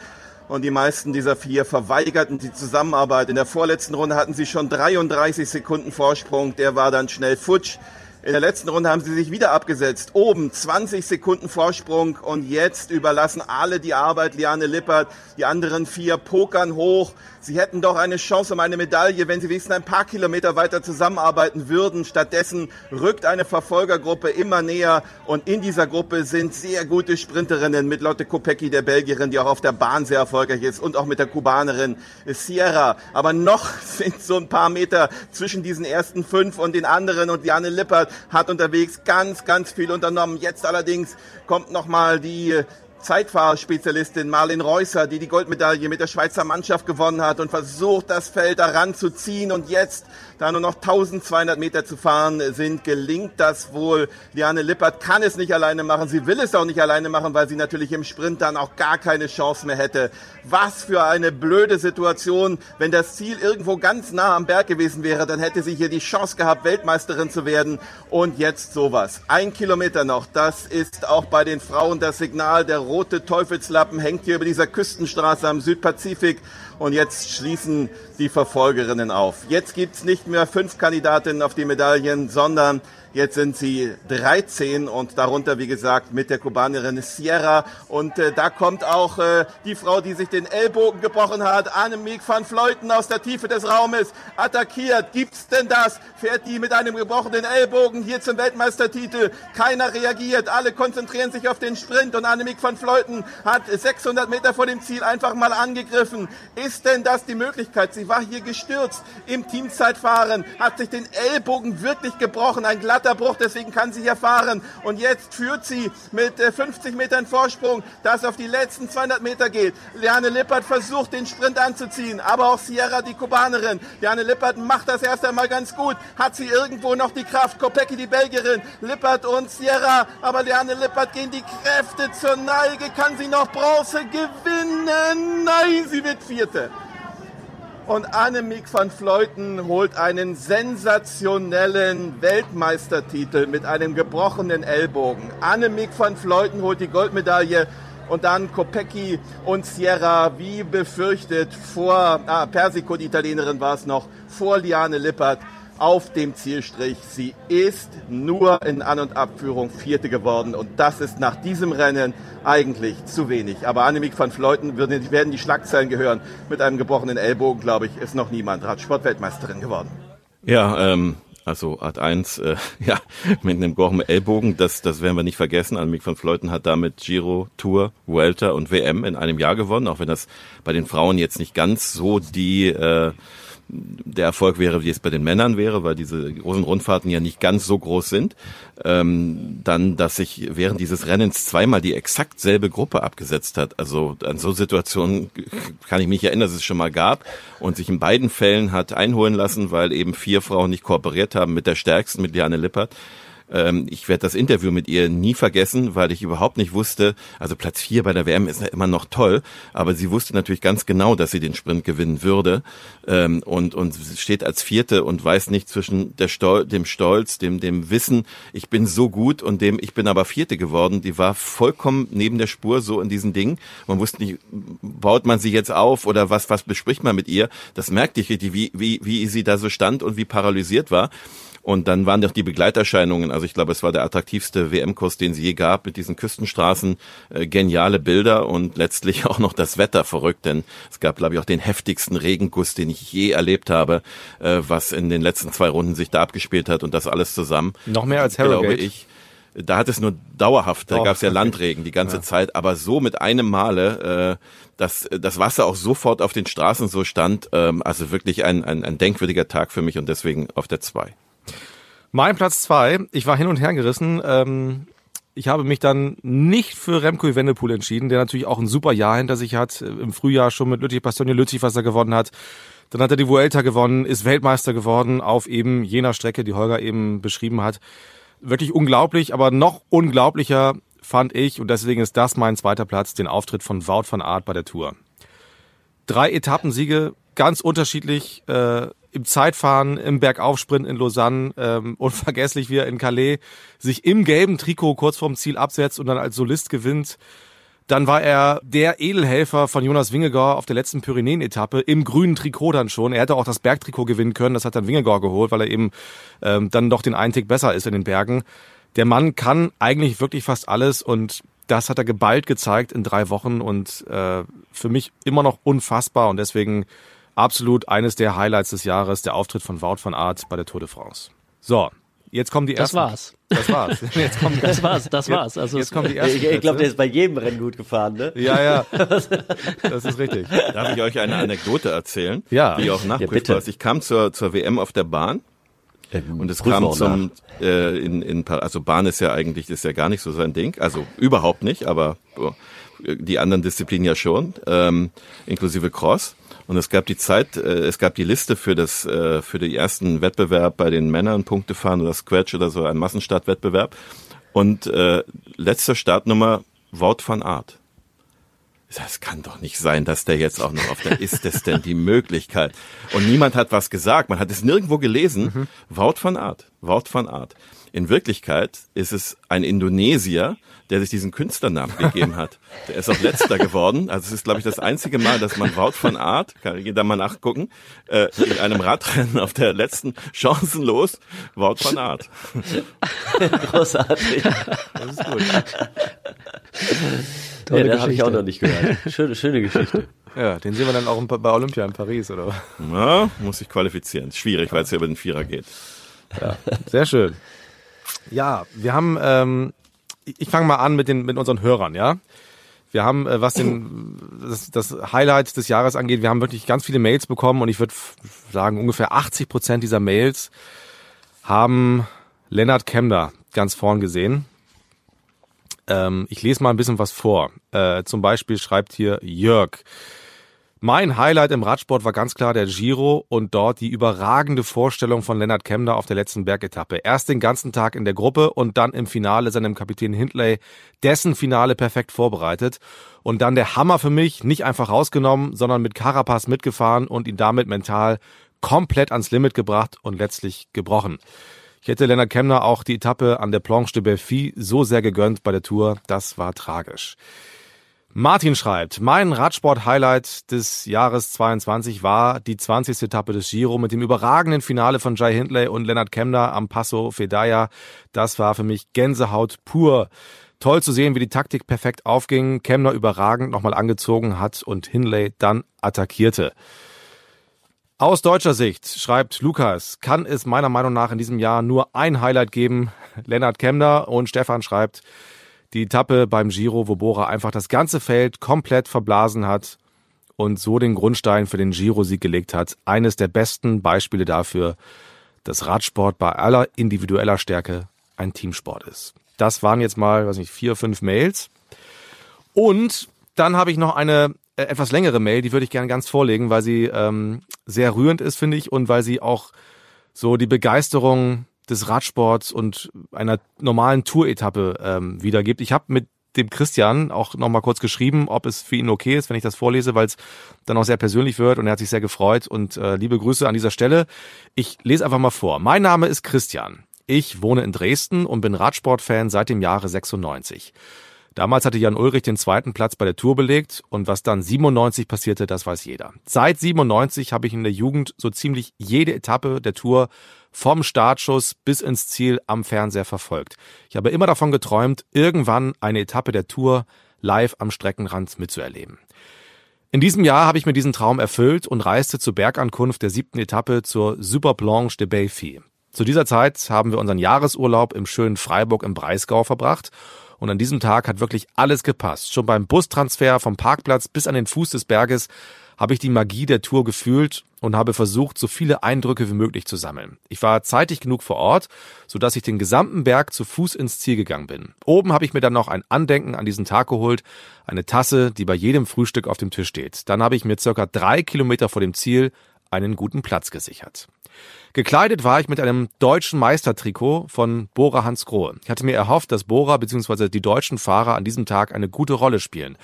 Und die meisten dieser vier verweigerten die Zusammenarbeit. In der vorletzten Runde hatten sie schon 33 Sekunden Vorsprung. Der war dann schnell futsch. In der letzten Runde haben sie sich wieder abgesetzt. Oben 20 Sekunden Vorsprung und jetzt überlassen alle die Arbeit Liane Lippert. Die anderen vier pokern hoch. Sie hätten doch eine Chance um eine Medaille, wenn sie wenigstens ein paar Kilometer weiter zusammenarbeiten würden. Stattdessen rückt eine Verfolgergruppe immer näher und in dieser Gruppe sind sehr gute Sprinterinnen mit Lotte Kopecki, der Belgierin, die auch auf der Bahn sehr erfolgreich ist und auch mit der Kubanerin Sierra. Aber noch sind so ein paar Meter zwischen diesen ersten fünf und den anderen und Liane Lippert hat unterwegs ganz, ganz viel unternommen. Jetzt allerdings kommt nochmal die Zeitfahrspezialistin Marlin Reusser, die die Goldmedaille mit der Schweizer Mannschaft gewonnen hat und versucht, das Feld daran zu ziehen und jetzt da nur noch 1200 Meter zu fahren sind, gelingt das wohl. Liane Lippert kann es nicht alleine machen. Sie will es auch nicht alleine machen, weil sie natürlich im Sprint dann auch gar keine Chance mehr hätte. Was für eine blöde Situation. Wenn das Ziel irgendwo ganz nah am Berg gewesen wäre, dann hätte sie hier die Chance gehabt, Weltmeisterin zu werden. Und jetzt sowas. Ein Kilometer noch. Das ist auch bei den Frauen das Signal. Der rote Teufelslappen hängt hier über dieser Küstenstraße am Südpazifik und jetzt schließen die Verfolgerinnen auf. Jetzt gibt's nicht mehr fünf Kandidatinnen auf die Medaillen, sondern Jetzt sind sie 13 und darunter, wie gesagt, mit der Kubanerin Sierra. Und äh, da kommt auch äh, die Frau, die sich den Ellbogen gebrochen hat, Annemiek van Fleuten aus der Tiefe des Raumes, attackiert. Gibt's denn das? Fährt die mit einem gebrochenen Ellbogen hier zum Weltmeistertitel? Keiner reagiert. Alle konzentrieren sich auf den Sprint und Annemiek van Fleuten hat 600 Meter vor dem Ziel einfach mal angegriffen. Ist denn das die Möglichkeit? Sie war hier gestürzt im Teamzeitfahren, hat sich den Ellbogen wirklich gebrochen. Ein Bruch, deswegen kann sie hier fahren. Und jetzt führt sie mit 50 äh, Metern Vorsprung, das auf die letzten 200 Meter geht. Liane Lippert versucht, den Sprint anzuziehen, aber auch Sierra, die Kubanerin. Liane Lippert macht das erst einmal ganz gut. Hat sie irgendwo noch die Kraft? Kopecki, die Belgierin. Lippert und Sierra, aber Liane Lippert gehen die Kräfte zur Neige. Kann sie noch Bronze gewinnen? Nein, sie wird Vierte und Annemiek van Fleuten holt einen sensationellen Weltmeistertitel mit einem gebrochenen Ellbogen. Annemiek van Fleuten holt die Goldmedaille und dann Kopecki und Sierra, wie befürchtet, vor, ah, Persico, die Italienerin war es noch, vor Liane Lippert auf dem Zielstrich. Sie ist nur in An- und Abführung Vierte geworden und das ist nach diesem Rennen eigentlich zu wenig. Aber Annemiek van Fleuten werden die Schlagzeilen gehören. Mit einem gebrochenen Ellbogen, glaube ich, ist noch niemand Radsportweltmeisterin geworden. Ja, ähm, also Art 1, äh, ja, mit einem gebrochenen Ellbogen, das, das werden wir nicht vergessen. Annemiek van Fleuten hat damit Giro, Tour, Vuelta und WM in einem Jahr gewonnen, auch wenn das bei den Frauen jetzt nicht ganz so die äh, der Erfolg wäre, wie es bei den Männern wäre, weil diese großen Rundfahrten ja nicht ganz so groß sind, ähm, dann, dass sich während dieses Rennens zweimal die exakt selbe Gruppe abgesetzt hat. Also an so Situationen kann ich mich erinnern, dass es schon mal gab und sich in beiden Fällen hat einholen lassen, weil eben vier Frauen nicht kooperiert haben mit der stärksten, mit Liane Lippert Ähm, ich werde das Interview mit ihr nie vergessen, weil ich überhaupt nicht wusste, also Platz vier bei der WM ist ja immer noch toll, aber sie wusste natürlich ganz genau, dass sie den Sprint gewinnen würde ähm, und, und steht als Vierte und weiß nicht zwischen der Stol dem Stolz, dem, dem Wissen, ich bin so gut und dem, ich bin aber Vierte geworden. Die war vollkommen neben der Spur so in diesen Dingen. Man wusste nicht, baut man sie jetzt auf oder was, was bespricht man mit ihr? Das merkte ich richtig, wie, wie, wie sie da so stand und wie paralysiert war. Und dann waren doch die Begleiterscheinungen, also ich glaube, es war der attraktivste WM-Kurs, den sie je gab, mit diesen Küstenstraßen, äh, geniale Bilder und letztlich auch noch das Wetter verrückt, denn es gab, glaube ich, auch den heftigsten Regenguss, den ich je erlebt habe, äh, was in den letzten zwei Runden sich da abgespielt hat und das alles zusammen. Noch mehr als Harrogate? Glaube ich. Da hat es nur dauerhaft, da Oh, gab es ja okay. Landregen die ganze Ja. Zeit, aber so mit einem Male, äh, dass das Wasser auch sofort auf den Straßen so stand, ähm, also wirklich ein, ein, ein denkwürdiger Tag für mich und deswegen auf der zwei. Mein Platz zwei, ich war hin und her gerissen. Ähm, ich habe mich dann nicht für Remco Evenepoel entschieden, der natürlich auch ein super Jahr hinter sich hat. äh, Im Frühjahr schon mit Lüttich Bastogne Lüttich, was er gewonnen hat. Dann hat er die Vuelta gewonnen, ist Weltmeister geworden auf eben jener Strecke, die Holger eben beschrieben hat. Wirklich unglaublich, aber noch unglaublicher fand ich, und deswegen ist das mein zweiter Platz, den Auftritt von Wout van Aert bei der Tour. Drei Etappensiege, ganz unterschiedlich, äh, im Zeitfahren, im Bergaufsprint in Lausanne, ähm, unvergesslich wie er in Calais sich im gelben Trikot kurz vorm Ziel absetzt und dann als Solist gewinnt. Dann war er der Edelhelfer von Jonas Wingegaard auf der letzten Pyrenäen-Etappe im grünen Trikot dann schon. Er hätte auch das Bergtrikot gewinnen können, das hat dann Wingegaard geholt, weil er eben ähm, dann doch den einen Tick besser ist in den Bergen. Der Mann kann eigentlich wirklich fast alles und das hat er geballt gezeigt in drei Wochen und äh, für mich immer noch unfassbar und deswegen absolut eines der Highlights des Jahres, der Auftritt von Wout van Aert bei der Tour de France. So, jetzt kommen die Das ersten. war's. Das war's. Jetzt kommen, Das war's, das war's. Also jetzt kommen die ersten. Ich, ich glaube, der ist bei jedem Rennen gut gefahren, ne? Ja, ja. Das ist richtig. Darf ich euch eine Anekdote erzählen? Ja. Die auch nachprüfbar ist. Ich kam zur, zur WM auf der Bahn Ähm, und es kam zum, äh, in, in, also Bahn ist ja eigentlich, ist ja gar nicht so sein Ding, also überhaupt nicht, aber äh, die anderen Disziplinen ja schon, ähm, inklusive Cross. Und es gab die Zeit, äh, es gab die Liste für das, äh, für den ersten Wettbewerb bei den Männern, Punktefahren oder Scratch oder so, ein Massenstartwettbewerb. Und äh, letzter Startnummer Wout van Aert. Das kann doch nicht sein, dass der jetzt auch noch auf der, ist das denn die Möglichkeit? Und niemand hat was gesagt, man hat es nirgendwo gelesen. Wout van Aert, Wout van Aert. In Wirklichkeit ist es ein Indonesier, der sich diesen Künstlernamen gegeben hat. Der ist auch letzter geworden. Also es ist, glaube ich, das einzige Mal, dass man Wout van Aert, kann jeder mal nachgucken, äh, in einem Radrennen auf der letzten chancenlos Wout van Aert. Großartig. Das ist gut. Ja, Tolle das habe ich auch noch nicht gehört. Schöne, schöne Geschichte. Ja, den sehen wir dann auch bei Olympia in Paris, oder? Ja, muss ich qualifizieren. Schwierig, weil es ja über den Vierer geht. Ja, sehr schön. Ja, wir haben, ähm, ich fange mal an mit den mit unseren Hörern, ja. Wir haben, äh, was den das, das Highlight des Jahres angeht, wir haben wirklich ganz viele Mails bekommen und ich würde sagen, ungefähr 80 Prozent dieser Mails haben Lennart Kemner ganz vorn gesehen. Ähm, ich lese mal ein bisschen was vor. Äh, zum Beispiel schreibt hier Jörg. Mein Highlight im Radsport war ganz klar der Giro und dort die überragende Vorstellung von Lennart Kemner auf der letzten Bergetappe. Erst den ganzen Tag in der Gruppe und dann im Finale seinem Kapitän Hindley dessen Finale perfekt vorbereitet. Und dann der Hammer für mich, nicht einfach rausgenommen, sondern mit Carapaz mitgefahren und ihn damit mental komplett ans Limit gebracht und letztlich gebrochen. Ich hätte Lennart Kemner auch die Etappe an der Planche de Belfi so sehr gegönnt bei der Tour, das war tragisch. Martin schreibt, mein Radsport-Highlight des Jahres 22 war die 20. Etappe des Giro mit dem überragenden Finale von Jai Hindley und Lennart Kemner am Passo Fedaya. Das war für mich Gänsehaut pur. Toll zu sehen, wie die Taktik perfekt aufging, Kemner überragend nochmal angezogen hat und Hindley dann attackierte. Aus deutscher Sicht, schreibt Lukas, kann es meiner Meinung nach in diesem Jahr nur ein Highlight geben. Lennart Kemner und Stefan schreibt, die Etappe beim Giro, wo Bora einfach das ganze Feld komplett verblasen hat und so den Grundstein für den Giro-Sieg gelegt hat. Eines der besten Beispiele dafür, dass Radsport bei aller individueller Stärke ein Teamsport ist. Das waren jetzt mal, weiß nicht, vier, fünf Mails. Und dann habe ich noch eine äh, etwas längere Mail, die würde ich gerne ganz vorlegen, weil sie ähm, sehr rührend ist, finde ich, und weil sie auch so die Begeisterung des Radsports und einer normalen Tour-Etappe ähm, wiedergibt. Ich habe mit dem Christian auch nochmal kurz geschrieben, ob es für ihn okay ist, wenn ich das vorlese, weil es dann auch sehr persönlich wird und er hat sich sehr gefreut und äh, liebe Grüße an dieser Stelle. Ich lese einfach mal vor. Mein Name ist Christian. Ich wohne in Dresden und bin Radsportfan seit dem Jahre 96. Damals hatte Jan Ulrich den zweiten Platz bei der Tour belegt und was dann 97 passierte, das weiß jeder. Seit 97 habe ich in der Jugend so ziemlich jede Etappe der Tour vom Startschuss bis ins Ziel am Fernseher verfolgt. Ich habe immer davon geträumt, irgendwann eine Etappe der Tour live am Streckenrand mitzuerleben. In diesem Jahr habe ich mir diesen Traum erfüllt und reiste zur Bergankunft der siebten Etappe zur Super Blanche de Belfi. Zu dieser Zeit haben wir unseren Jahresurlaub im schönen Freiburg im Breisgau verbracht und an diesem Tag hat wirklich alles gepasst. Schon beim Bustransfer vom Parkplatz bis an den Fuß des Berges habe ich die Magie der Tour gefühlt und habe versucht, so viele Eindrücke wie möglich zu sammeln. Ich war zeitig genug vor Ort, so dass ich den gesamten Berg zu Fuß ins Ziel gegangen bin. Oben habe ich mir dann noch ein Andenken an diesen Tag geholt, eine Tasse, die bei jedem Frühstück auf dem Tisch steht. Dann habe ich mir circa drei Kilometer vor dem Ziel einen guten Platz gesichert. Gekleidet war ich mit einem deutschen Meistertrikot von Bora Hans Grohe. Ich hatte mir erhofft, dass Bora bzw. die deutschen Fahrer an diesem Tag eine gute Rolle spielen.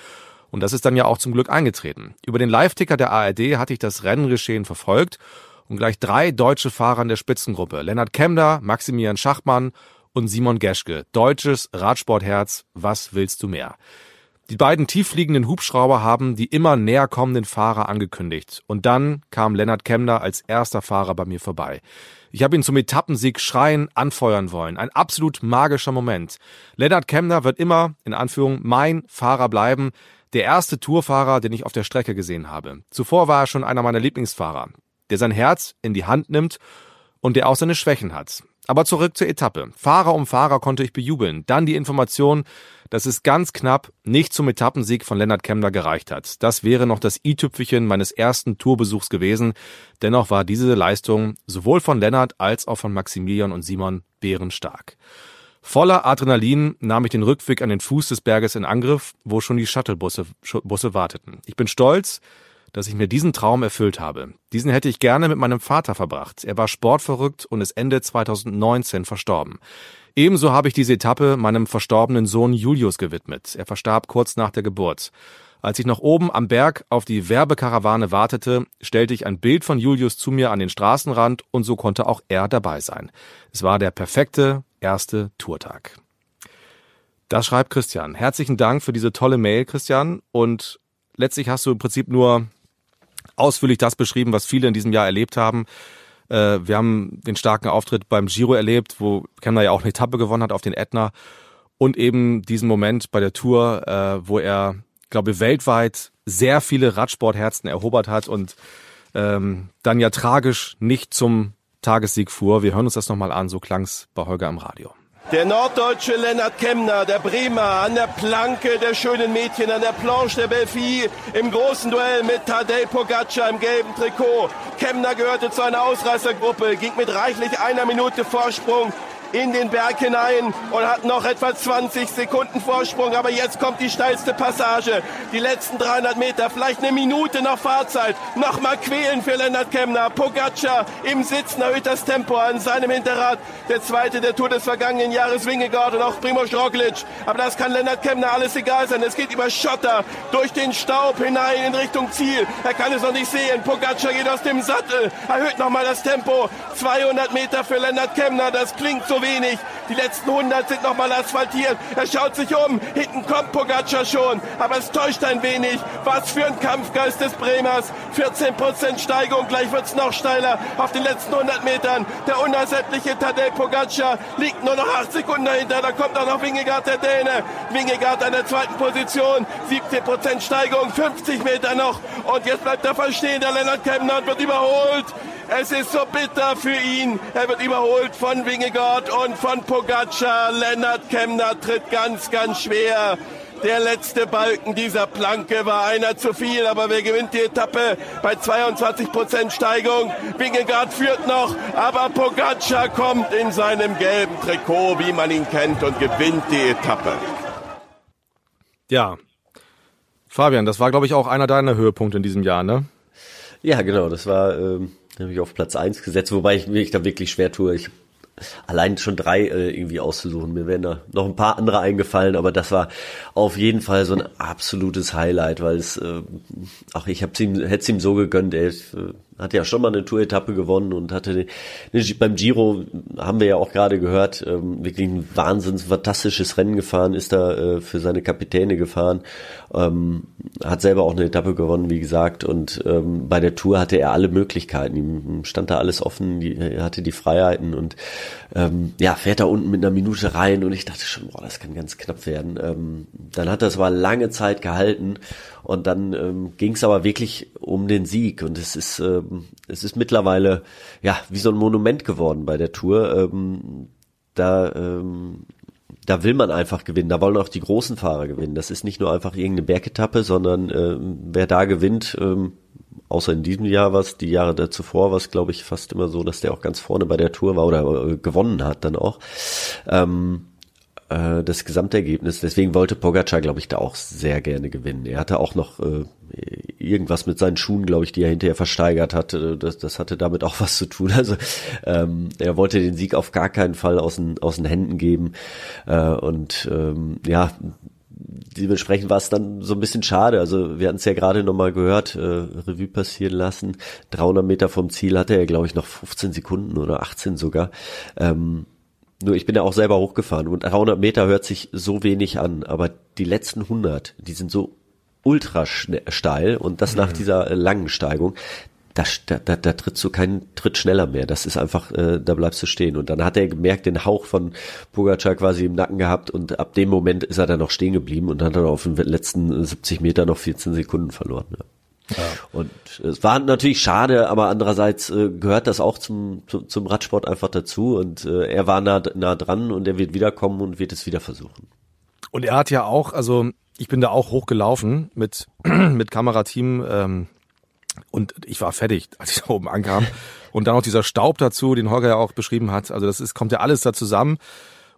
Und das ist dann ja auch zum Glück eingetreten. Über den Live-Ticker der ARD hatte ich das Renngeschehen verfolgt und gleich drei deutsche Fahrer in der Spitzengruppe. Lennart Kemder, Maximilian Schachmann und Simon Geschke. Deutsches Radsportherz, was willst du mehr? Die beiden tieffliegenden Hubschrauber haben die immer näher kommenden Fahrer angekündigt. Und dann kam Lennart Kemner als erster Fahrer bei mir vorbei. Ich habe ihn zum Etappensieg schreien, anfeuern wollen. Ein absolut magischer Moment. Lennart Kemner wird immer, in Anführung, mein Fahrer bleiben. Der erste Tourfahrer, den ich auf der Strecke gesehen habe. Zuvor war er schon einer meiner Lieblingsfahrer, der sein Herz in die Hand nimmt und der auch seine Schwächen hat. Aber zurück zur Etappe. Fahrer um Fahrer konnte ich bejubeln. Dann die Information, dass es ganz knapp nicht zum Etappensieg von Lennart Kemner gereicht hat. Das wäre noch das i-Tüpfelchen meines ersten Tourbesuchs gewesen. Dennoch war diese Leistung sowohl von Lennart als auch von Maximilian und Simon bärenstark. Voller Adrenalin nahm ich den Rückweg an den Fuß des Berges in Angriff, wo schon die Shuttlebusse Busse warteten. Ich bin stolz, dass ich mir diesen Traum erfüllt habe. Diesen hätte ich gerne mit meinem Vater verbracht. Er war sportverrückt und ist Ende 2019 verstorben. Ebenso habe ich diese Etappe meinem verstorbenen Sohn Julius gewidmet. Er verstarb kurz nach der Geburt. Als ich noch oben am Berg auf die Werbekarawane wartete, stellte ich ein Bild von Julius zu mir an den Straßenrand und so konnte auch er dabei sein. Es war der perfekte erste Tourtag. Das schreibt Christian. Herzlichen Dank für diese tolle Mail, Christian. Und letztlich hast du im Prinzip nur ausführlich das beschrieben, was viele in diesem Jahr erlebt haben. Äh, wir haben den starken Auftritt beim Giro erlebt, wo Kemner ja auch eine Etappe gewonnen hat auf den Ätna. Und eben diesen Moment bei der Tour, äh, wo er, glaube weltweit sehr viele Radsportherzen erobert hat und ähm, dann ja tragisch nicht zum Tagessieg fuhr. Wir hören uns das nochmal an, so klang's bei Holger am Radio. Der norddeutsche Lennart Kemner, der Bremer, an der Planke der schönen Mädchen, an der Planche der Belfi, im großen Duell mit Tadej Pogacar im gelben Trikot. Kemner gehörte zu einer Ausreißergruppe, ging mit reichlich einer Minute Vorsprung in den Berg hinein und hat noch etwa 20 Sekunden Vorsprung. Aber jetzt kommt die steilste Passage. Die letzten 300 Meter, vielleicht eine Minute noch Fahrzeit. Nochmal quälen für Lennart Kemner. Pogacar im Sitzen erhöht das Tempo an seinem Hinterrad. Der zweite der Tour des vergangenen Jahres Wingegaard und auch Primoz Roglic. Aber das kann Lennart Kemner alles egal sein. Es geht über Schotter, durch den Staub hinein in Richtung Ziel. Er kann es noch nicht sehen. Pogacar geht aus dem Sattel, erhöht nochmal das Tempo. 200 Meter für Lennart Kemner. Das klingt so wenig. Die letzten 100 sind nochmal asphaltiert. Er schaut sich um. Hinten kommt Pogacar schon. Aber es täuscht ein wenig. Was für ein Kampfgeist des Bremers. 14% Steigung. Gleich wird's noch steiler auf den letzten 100 Metern. Der unersättliche Tadej Pogacar liegt nur noch 8 Sekunden dahinter. Da kommt auch noch Wingegaard, der Däne. Wingegaard an der zweiten Position. 17% Steigung. 50 Meter noch. Und jetzt bleibt er verstehen. Der Lennart Kemner wird überholt. Es ist so bitter für ihn. Er wird überholt von Wingegaard und von Pogacar. Lennart Kemner tritt ganz, ganz schwer. Der letzte Balken dieser Planke war einer zu viel, aber wer gewinnt die Etappe bei 22 Prozent Steigung? Wingegaard führt noch, aber Pogacar kommt in seinem gelben Trikot, wie man ihn kennt, und gewinnt die Etappe. Ja. Fabian, das war, glaube ich, auch einer deiner Höhepunkte in diesem Jahr, ne? Ja, genau, das war ähm, habe ich auf Platz eins gesetzt, wobei ich mich da wirklich schwer tue. Ich allein schon drei äh, irgendwie auszusuchen. Mir wären da noch ein paar andere eingefallen, aber das war auf jeden Fall so ein absolutes Highlight, weil es, äh, ach, ich hab's ihm, hätte es ihm so gegönnt, er ist, äh, hat ja schon mal eine Tour-Etappe gewonnen und hatte beim Giro, haben wir ja auch gerade gehört, ähm, wirklich ein wahnsinns fantastisches Rennen gefahren, ist da äh, für seine Kapitäne gefahren, ähm, hat selber auch eine Etappe gewonnen, wie gesagt, und ähm, bei der Tour hatte er alle Möglichkeiten, ihm stand da alles offen, er hatte die Freiheiten und ja, fährt da unten mit einer Minute rein und ich dachte schon, boah, das kann ganz knapp werden. Dann hat das aber lange Zeit gehalten und dann ähm, ging es aber wirklich um den Sieg und es ist ähm, es ist mittlerweile ja wie so ein Monument geworden bei der Tour. Ähm, da ähm, da will man einfach gewinnen. Da wollen auch die großen Fahrer gewinnen. Das ist nicht nur einfach irgendeine Bergetappe, sondern äh, wer da gewinnt, ähm, außer in diesem Jahr was, die Jahre da zuvor war es, glaube ich, fast immer so, dass der auch ganz vorne bei der Tour war oder äh, gewonnen hat dann auch. Ähm, äh, das Gesamtergebnis. Deswegen wollte Pogacar, glaube ich, da auch sehr gerne gewinnen. Er hatte auch noch äh, irgendwas mit seinen Schuhen, glaube ich, die er hinterher versteigert hat. Äh, das, das hatte damit auch was zu tun. Also ähm, er wollte den Sieg auf gar keinen Fall aus den, aus den Händen geben. Äh, und ähm, ja, dementsprechend war es dann so ein bisschen schade. Also wir hatten es ja gerade nochmal gehört, äh, Revue passieren lassen. 300 Meter vom Ziel hatte er, glaube ich, noch 15 Sekunden oder 18 sogar. Ähm, nur ich bin ja auch selber hochgefahren und 300 Meter hört sich so wenig an, aber die letzten 100, die sind so ultra steil und das mhm. nach dieser äh, langen Steigung, da, da, da trittst du keinen Tritt schneller mehr. Das ist einfach, äh, da bleibst du stehen. Und dann hat er gemerkt, den Hauch von Pogacar quasi im Nacken gehabt und ab dem Moment ist er dann noch stehen geblieben und dann hat er auf den letzten 70 Meter noch 14 Sekunden verloren. Ja. Ja. Und es war natürlich schade, aber andererseits äh, gehört das auch zum, zum, zum Radsport einfach dazu und äh, er war nah, nah dran und er wird wiederkommen und wird es wieder versuchen. Und er hat ja auch, also ich bin da auch hochgelaufen mit, mit Kamerateam ähm, und ich war fertig, als ich da oben ankam. Und dann noch dieser Staub dazu, den Holger ja auch beschrieben hat. Also das ist, kommt ja alles da zusammen.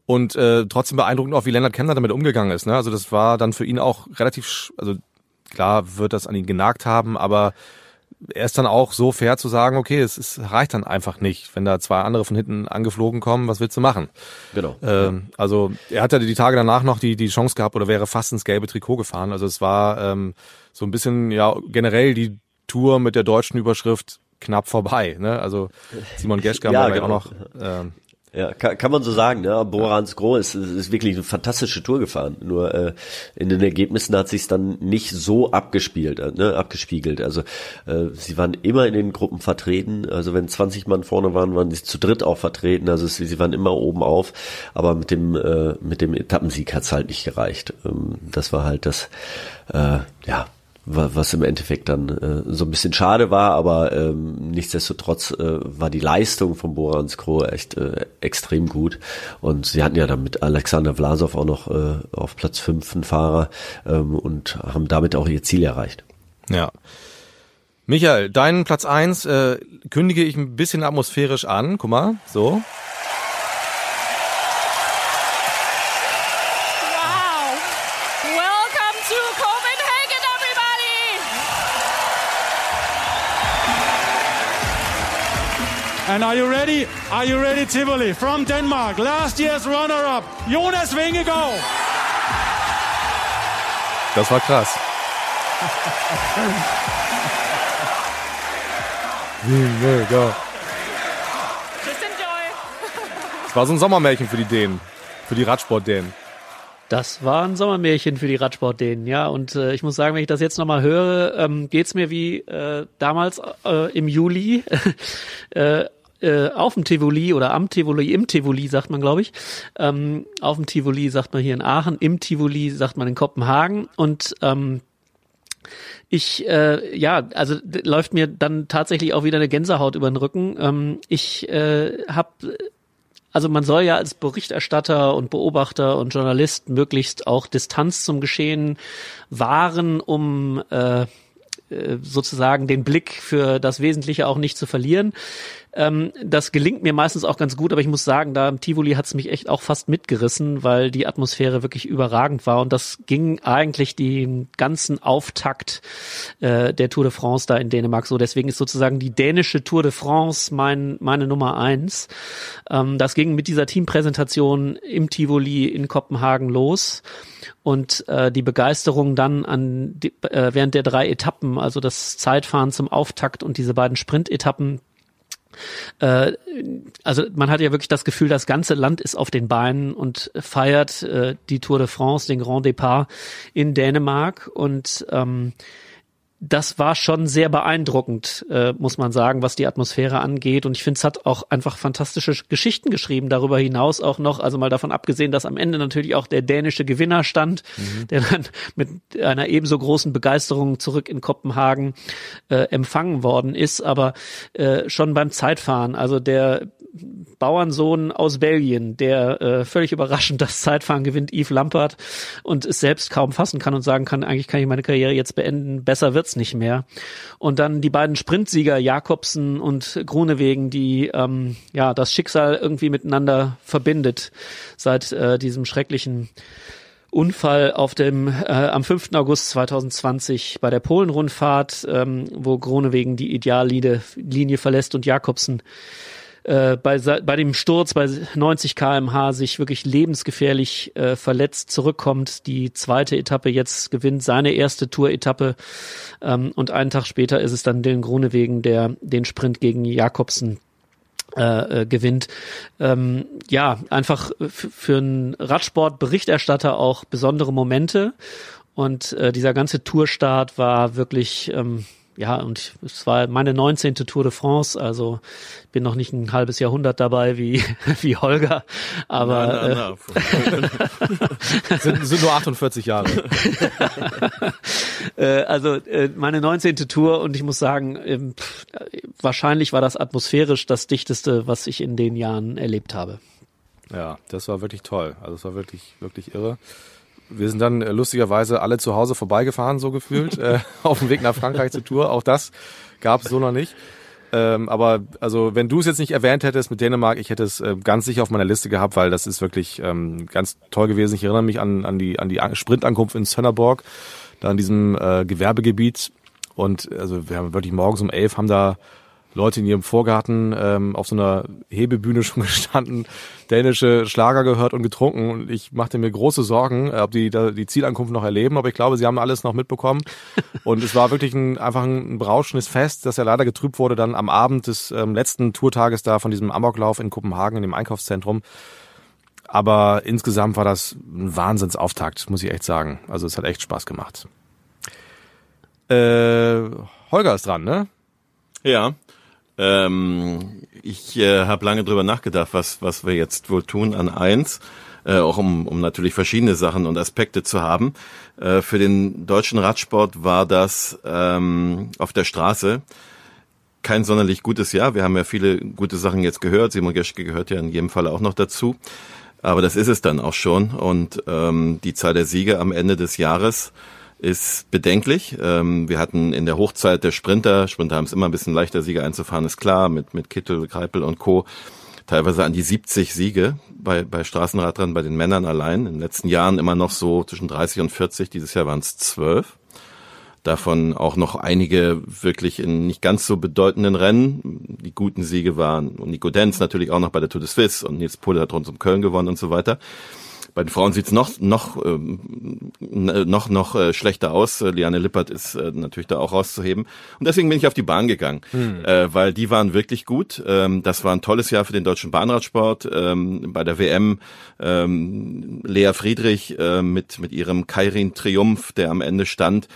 Und äh, trotzdem beeindruckend auch, wie Lennart Kemner damit umgegangen ist. Ne? Also das war dann für ihn auch relativ, also Klar wird das an ihn genagt haben, aber er ist dann auch so fair zu sagen, okay, es, es reicht dann einfach nicht, wenn da zwei andere von hinten angeflogen kommen, was willst du machen? Genau. Ähm, also er hat ja die Tage danach noch die, die Chance gehabt oder wäre fast ins gelbe Trikot gefahren. Also es war ähm, so ein bisschen, ja, generell die Tour mit der deutschen Überschrift knapp vorbei. Ne? Also Simon Geschke ja, wir genau. auch noch ähm, ja, kann, kann man so sagen. Ne? Borans Gro ist, ist wirklich eine fantastische Tour gefahren. Nur äh, in den Ergebnissen hat sich dann nicht so abgespielt, äh, ne? abgespiegelt. Also äh, sie waren immer in den Gruppen vertreten. Also wenn 20 Mann vorne waren, waren sie zu dritt auch vertreten. Also sie, sie waren immer oben auf. Aber mit dem äh, mit dem Etappensieg hat's halt nicht gereicht. Ähm, das war halt das, äh, ja was im Endeffekt dann äh, so ein bisschen schade war, aber ähm, nichtsdestotrotz äh, war die Leistung von Boran Skro echt äh, extrem gut und sie hatten ja dann mit Alexander Vlasov auch noch äh, auf Platz 5 einen Fahrer ähm, und haben damit auch ihr Ziel erreicht. Ja. Michael, deinen Platz eins äh, kündige ich ein bisschen atmosphärisch an. Guck mal, so. And are you ready? Are you ready, Tivoli? From Denmark, last year's runner-up, Jonas Vingegaard. Das war krass. Vingegaard. Just enjoy. Das war so ein Sommermärchen für die Dänen, für die Radsport-Dänen. Das war ein Sommermärchen für die Radsportdänen, ja. Und äh, ich muss sagen, wenn ich das jetzt nochmal höre, ähm, geht's mir wie äh, damals äh, im Juli äh, äh, auf dem Tivoli oder am Tivoli, im Tivoli sagt man, glaube ich. Ähm, auf dem Tivoli sagt man hier in Aachen, im Tivoli sagt man in Kopenhagen und ähm, ich, äh, ja, also läuft mir dann tatsächlich auch wieder eine Gänsehaut über den Rücken. Ähm, ich äh, habe also man soll ja als Berichterstatter und Beobachter und Journalist möglichst auch Distanz zum Geschehen wahren, um äh, äh sozusagen den Blick für das Wesentliche auch nicht zu verlieren. Ähm, das gelingt mir meistens auch ganz gut, aber ich muss sagen, da im Tivoli hat es mich echt auch fast mitgerissen, weil die Atmosphäre wirklich überragend war und das ging eigentlich den ganzen Auftakt äh, der Tour de France da in Dänemark so. Deswegen ist sozusagen die dänische Tour de France mein, meine Nummer eins. Ähm, das ging mit dieser Teampräsentation im Tivoli in Kopenhagen los und äh, die Begeisterung dann an die, äh, während der drei Etappen, also das Zeitfahren zum Auftakt und diese beiden Sprintetappen äh, also man hat ja wirklich das Gefühl, das ganze Land ist auf den Beinen und feiert äh, die Tour de France, den Grand Départ in Dänemark. Und ähm, das war schon sehr beeindruckend, äh, muss man sagen, was die Atmosphäre angeht. Und ich finde, es hat auch einfach fantastische Geschichten geschrieben. Darüber hinaus auch noch, also mal davon abgesehen, dass am Ende natürlich auch der dänische Gewinner stand, mhm. der dann mit einer ebenso großen Begeisterung zurück in Kopenhagen äh, empfangen worden ist. Aber äh, schon beim Zeitfahren, also der Bauernsohn aus Belgien, der äh, völlig überraschend das Zeitfahren gewinnt, Yves Lampert, und es selbst kaum fassen kann und sagen kann, eigentlich kann ich meine Karriere jetzt beenden, besser wird's nicht mehr. Und dann die beiden Sprintsieger Jakobsen und Grunewegen, die ähm, ja das Schicksal irgendwie miteinander verbindet seit äh, diesem schrecklichen Unfall auf dem äh, am 5. August 2020 bei der Polenrundfahrt, ähm, wo Grunewegen die Ideallinie Linie verlässt und Jakobsen äh, bei, bei dem Sturz bei 90 kmh sich wirklich lebensgefährlich äh, verletzt zurückkommt, die zweite Etappe jetzt gewinnt, seine erste Tour-Etappe ähm, und einen Tag später ist es dann den Grunewegen, der den Sprint gegen Jakobsen äh, äh, gewinnt. Ähm, ja, einfach für einen Radsportberichterstatter auch besondere Momente. Und äh, dieser ganze Tourstart war wirklich ähm, ja, und es war meine 19. Tour de France, also bin noch nicht ein halbes Jahrhundert dabei wie, wie Holger, aber na, na, na. Sind, sind nur 48 Jahre. äh, also äh, meine 19. Tour und ich muss sagen, äh, wahrscheinlich war das atmosphärisch das dichteste, was ich in den Jahren erlebt habe. Ja, das war wirklich toll. Also es war wirklich, wirklich irre. Wir sind dann äh, lustigerweise alle zu Hause vorbeigefahren, so gefühlt, äh, auf dem Weg nach Frankreich zur Tour. Auch das gab es so noch nicht. Ähm, aber also wenn du es jetzt nicht erwähnt hättest mit Dänemark, ich hätte es äh, ganz sicher auf meiner Liste gehabt, weil das ist wirklich ähm, ganz toll gewesen. Ich erinnere mich an, an die, an die Sprintankunft in Sönnerborg, da in diesem äh, Gewerbegebiet. Und also wir haben wirklich morgens um elf haben da Leute in ihrem Vorgarten ähm, auf so einer Hebebühne schon gestanden, dänische Schlager gehört und getrunken. Und ich machte mir große Sorgen, äh, ob die da die Zielankunft noch erleben. Aber ich glaube, sie haben alles noch mitbekommen. Und es war wirklich ein, einfach ein berauschendes Fest, das ja leider getrübt wurde dann am Abend des ähm, letzten Tourtages da von diesem Amoklauf in Kopenhagen in dem Einkaufszentrum. Aber insgesamt war das ein Wahnsinnsauftakt, muss ich echt sagen. Also es hat echt Spaß gemacht. Äh, Holger ist dran, ne? Ja, ähm, ich äh, habe lange drüber nachgedacht, was, was wir jetzt wohl tun an eins, äh, auch um, um natürlich verschiedene Sachen und Aspekte zu haben. Äh, für den deutschen Radsport war das ähm, auf der Straße kein sonderlich gutes Jahr. Wir haben ja viele gute Sachen jetzt gehört. Simon Geschke gehört ja in jedem Fall auch noch dazu. Aber das ist es dann auch schon. Und ähm, die Zahl der Siege am Ende des Jahres ist bedenklich. Ähm, wir hatten in der Hochzeit der Sprinter, Sprinter haben es immer ein bisschen leichter, Siege einzufahren, ist klar, mit, mit Kittel, Kreipel und Co. Teilweise an die 70 Siege bei, bei Straßenradrennen, bei den Männern allein. In den letzten Jahren immer noch so zwischen 30 und 40. Dieses Jahr waren es 12. Davon auch noch einige wirklich in nicht ganz so bedeutenden Rennen. Die guten Siege waren und Nico Denz natürlich auch noch bei der Tour de Suisse und Nils Pohle hat rund um Köln gewonnen und so weiter. Bei den Frauen sieht's noch noch ähm, noch noch äh, schlechter aus. Äh, Liane Lippert ist äh, natürlich da auch rauszuheben und deswegen bin ich auf die Bahn gegangen, hm. äh, weil die waren wirklich gut. Ähm, das war ein tolles Jahr für den deutschen Bahnradsport. Ähm, bei der WM ähm, Lea Friedrich äh, mit mit ihrem Kairin Triumph, der am Ende stand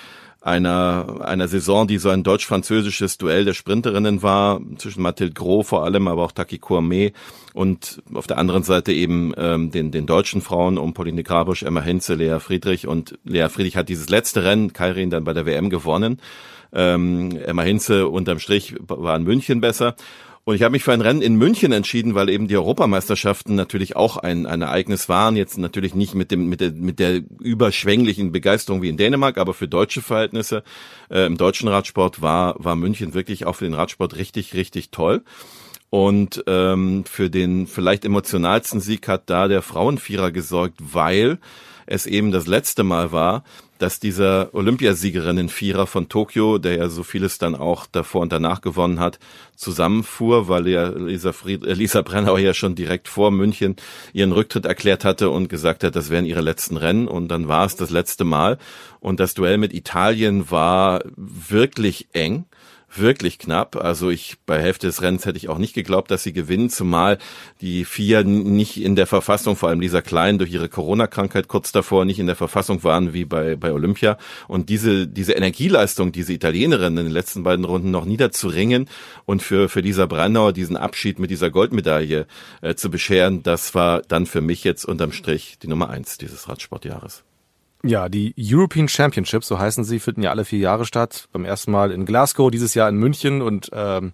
einer, einer Saison, die so ein deutsch-französisches Duell der Sprinterinnen war, zwischen Mathilde Gros vor allem, aber auch Taki Courmet und auf der anderen Seite eben ähm, den, den deutschen Frauen um Pauline Grabusch, Emma Hinze, Lea Friedrich und Lea Friedrich hat dieses letzte Rennen, Kairin, dann bei der WM gewonnen. Ähm, Emma Hinze unterm Strich war in München besser. Und ich habe mich für ein Rennen in München entschieden, weil eben die Europameisterschaften natürlich auch ein, ein Ereignis waren. Jetzt natürlich nicht mit dem mit der mit der überschwänglichen Begeisterung wie in Dänemark, aber für deutsche Verhältnisse äh, im deutschen Radsport war war München wirklich auch für den Radsport richtig richtig toll. Und ähm, für den vielleicht emotionalsten Sieg hat da der Frauenvierer gesorgt, weil es eben das letzte Mal war, dass dieser Olympiasiegerinnen-Vierer von Tokio, der ja so vieles dann auch davor und danach gewonnen hat, zusammenfuhr, weil ja Lisa, Fried, Lisa Brennauer ja schon direkt vor München ihren Rücktritt erklärt hatte und gesagt hat, das wären ihre letzten Rennen und dann war es das letzte Mal. Und das Duell mit Italien war wirklich eng wirklich knapp. Also ich bei Hälfte des Rennens hätte ich auch nicht geglaubt, dass sie gewinnen, zumal die vier nicht in der Verfassung, vor allem Lisa Klein durch ihre Corona-Krankheit kurz davor nicht in der Verfassung waren wie bei, bei Olympia. Und diese, diese Energieleistung, diese Italienerin in den letzten beiden Runden noch niederzuringen und für, für Lisa Brandauer diesen Abschied mit dieser Goldmedaille äh, zu bescheren, das war dann für mich jetzt unterm Strich die Nummer eins dieses Radsportjahres. Ja, die European Championships, so heißen sie, finden ja alle vier Jahre statt. Beim ersten Mal in Glasgow, dieses Jahr in München und ähm,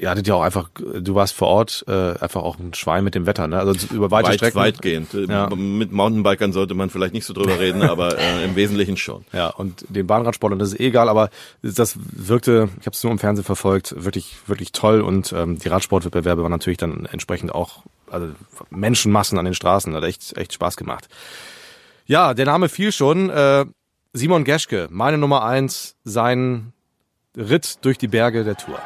ihr hattet ja auch einfach, du warst vor Ort, äh, einfach auch ein Schwein mit dem Wetter, ne? Also über weite Weit, Strecken. Weitgehend. Ja. Mit Mountainbikern sollte man vielleicht nicht so drüber reden, aber äh, im Wesentlichen schon. Ja, und den Bahnradsportlern, das ist eh egal, aber das wirkte, ich habe es nur im Fernsehen verfolgt, wirklich, wirklich toll und ähm, die Radsportwettbewerbe waren natürlich dann entsprechend auch, also Menschenmassen an den Straßen, hat echt, echt Spaß gemacht. Ja, der Name fiel schon. Äh, Simon Geschke, meine Nummer eins, sein Ritt durch die Berge der Tour.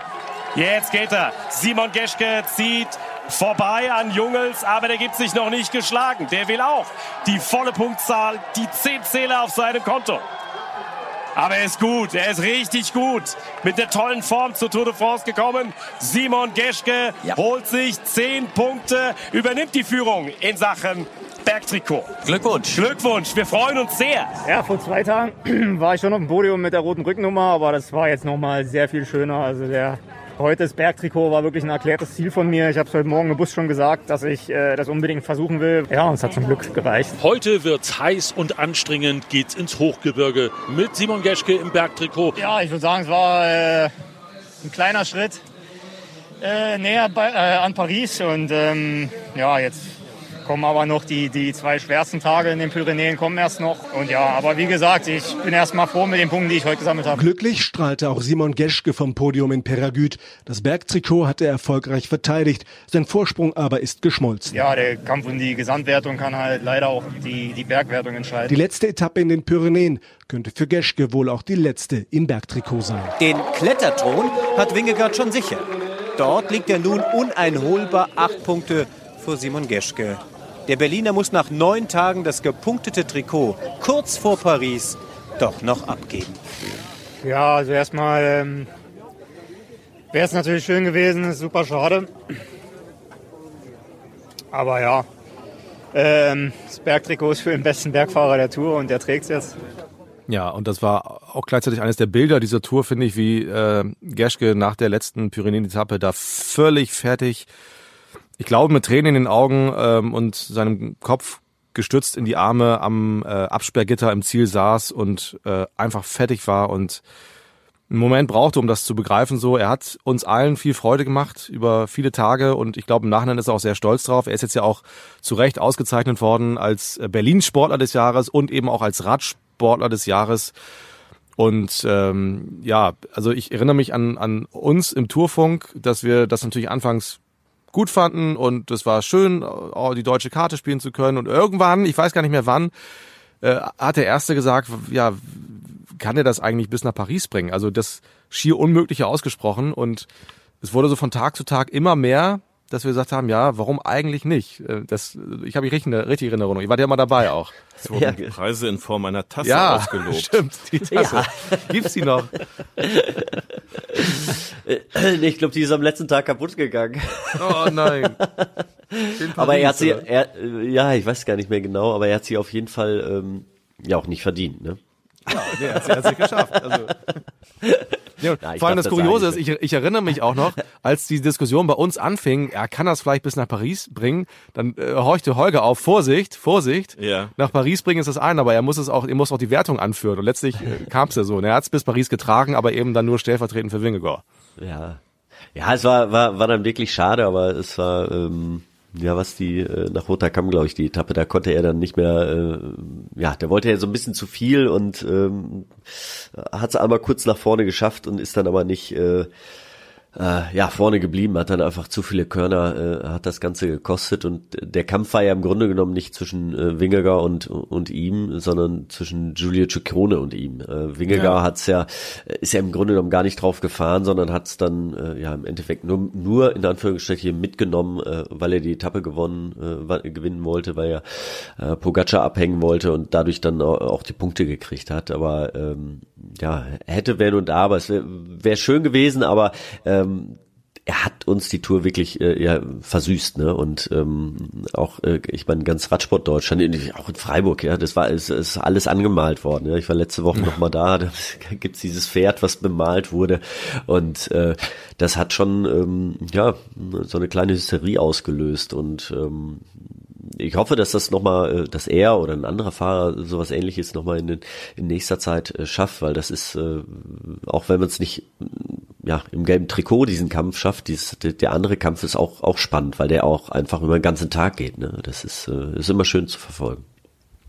Jetzt geht er. Simon Geschke zieht vorbei an Jungels, aber der gibt sich noch nicht geschlagen. Der will auch die volle Punktzahl, die 10 Zähler auf seinem Konto. Aber er ist gut, er ist richtig gut. Mit der tollen Form zur Tour de France gekommen. Simon Geschke ja. holt sich 10 Punkte, übernimmt die Führung in Sachen Bergtrikot. Glückwunsch. Glückwunsch, wir freuen uns sehr. Ja, vor zwei Tagen war ich schon auf dem Podium mit der roten Rückennummer, aber das war jetzt nochmal sehr viel schöner. Also der Heute das Bergtrikot war wirklich ein erklärtes Ziel von mir. Ich habe es heute Morgen im Bus schon gesagt, dass ich äh, das unbedingt versuchen will. Ja, und es hat zum Glück gereicht. Heute wird heiß und anstrengend, geht's ins Hochgebirge mit Simon Geschke im Bergtrikot. Ja, ich würde sagen, es war äh, ein kleiner Schritt äh, näher bei, äh, an Paris und ähm, ja, jetzt kommen aber noch die, die zwei schwersten Tage in den Pyrenäen kommen erst noch. Und ja, aber wie gesagt, ich bin erst mal froh mit den Punkten, die ich heute gesammelt habe. Glücklich strahlte auch Simon Geschke vom Podium in Peragüt. Das Bergtrikot hat er erfolgreich verteidigt. Sein Vorsprung aber ist geschmolzen. Ja, der Kampf um die Gesamtwertung kann halt leider auch die, die Bergwertung entscheiden. Die letzte Etappe in den Pyrenäen könnte für Geschke wohl auch die letzte im Bergtrikot sein. Den Kletterton hat Wingegaard schon sicher. Dort liegt er nun uneinholbar acht Punkte vor Simon Geschke. Der Berliner muss nach neun Tagen das gepunktete Trikot kurz vor Paris doch noch abgeben. Ja, also erstmal ähm, wäre es natürlich schön gewesen, ist super schade. Aber ja, ähm, das Bergtrikot ist für den besten Bergfahrer der Tour und der trägt es jetzt. Ja, und das war auch gleichzeitig eines der Bilder dieser Tour, finde ich, wie äh, Gerschke nach der letzten Pyrenäen-Etappe da völlig fertig ich glaube, mit Tränen in den Augen ähm, und seinem Kopf gestützt in die Arme am äh, Absperrgitter im Ziel saß und äh, einfach fertig war und einen Moment brauchte, um das zu begreifen. So, er hat uns allen viel Freude gemacht über viele Tage und ich glaube im Nachhinein ist er auch sehr stolz drauf. Er ist jetzt ja auch zu Recht ausgezeichnet worden als äh, Berlin Sportler des Jahres und eben auch als Radsportler des Jahres. Und ähm, ja, also ich erinnere mich an, an uns im Tourfunk, dass wir das natürlich anfangs gut fanden und es war schön, die deutsche Karte spielen zu können. Und irgendwann, ich weiß gar nicht mehr wann, äh, hat der Erste gesagt, ja, kann er das eigentlich bis nach Paris bringen? Also das schier Unmögliche ausgesprochen und es wurde so von Tag zu Tag immer mehr dass wir gesagt haben, ja, warum eigentlich nicht? Äh, das, ich habe die richtige, richtige Erinnerung. Ich war ja mal dabei auch. Es wurden ja. Preise in Form einer Tasse ja, ausgelobt. Stimmt, die Tasse. Ja. Gibt's die noch? ich glaube, die ist am letzten Tag kaputt gegangen. Oh nein. aber er hat sie, er, ja, ich weiß gar nicht mehr genau, aber er hat sie auf jeden Fall ähm, ja auch nicht verdient, ne? Ja, nee, er hat es geschafft. Also. Ja, ja, vor allem das Kuriose ist, ich, ich erinnere mich auch noch, als die Diskussion bei uns anfing, er kann das vielleicht bis nach Paris bringen, dann äh, horchte Holger auf, Vorsicht, Vorsicht, ja. nach Paris bringen ist das ein, aber er muss es auch, er muss auch die Wertung anführen und letztlich äh, kam es ja so. Und er hat es bis Paris getragen, aber eben dann nur stellvertretend für Wingegor. Ja, ja, es war, war, war dann wirklich schade, aber es war, ähm, ja, was die äh, nach Rotterdam, glaube ich, die Etappe, da konnte er dann nicht mehr, äh, ja, der wollte ja so ein bisschen zu viel und ähm, hat es einmal kurz nach vorne geschafft und ist dann aber nicht, äh, äh, ja, vorne geblieben, hat dann einfach zu viele Körner, äh, hat das Ganze gekostet und der Kampf war ja im Grunde genommen nicht zwischen äh, Wingegar und, und ihm, sondern zwischen Giulio Ciccone und ihm. Äh, Wingegar ja. hat's ja, ist ja im Grunde genommen gar nicht drauf gefahren, sondern hat's dann äh, ja im Endeffekt nur, nur in Anführungsstrichen mitgenommen, äh, weil er die Etappe gewonnen, äh, gewinnen wollte, weil er äh, Pogacar abhängen wollte und dadurch dann auch die Punkte gekriegt hat. Aber ähm, ja, hätte, wenn und aber, es wäre wär schön gewesen, aber ähm, er hat uns die Tour wirklich äh, ja, versüßt, ne? Und ähm, auch, äh, ich meine, ganz Radsport Deutschland, auch in Freiburg, ja, das war es ist alles angemalt worden. Ja? Ich war letzte Woche noch mal da, da gibt's dieses Pferd, was bemalt wurde. Und äh, das hat schon ähm, ja so eine kleine Hysterie ausgelöst. Und ähm, ich hoffe, dass das nochmal, äh, dass er oder ein anderer Fahrer sowas ähnliches nochmal in, in nächster Zeit äh, schafft, weil das ist, äh, auch wenn man es nicht ja, im gelben Trikot diesen Kampf schafft, dieses, der andere Kampf ist auch, auch spannend, weil der auch einfach über den ganzen Tag geht. Ne? Das ist, ist immer schön zu verfolgen.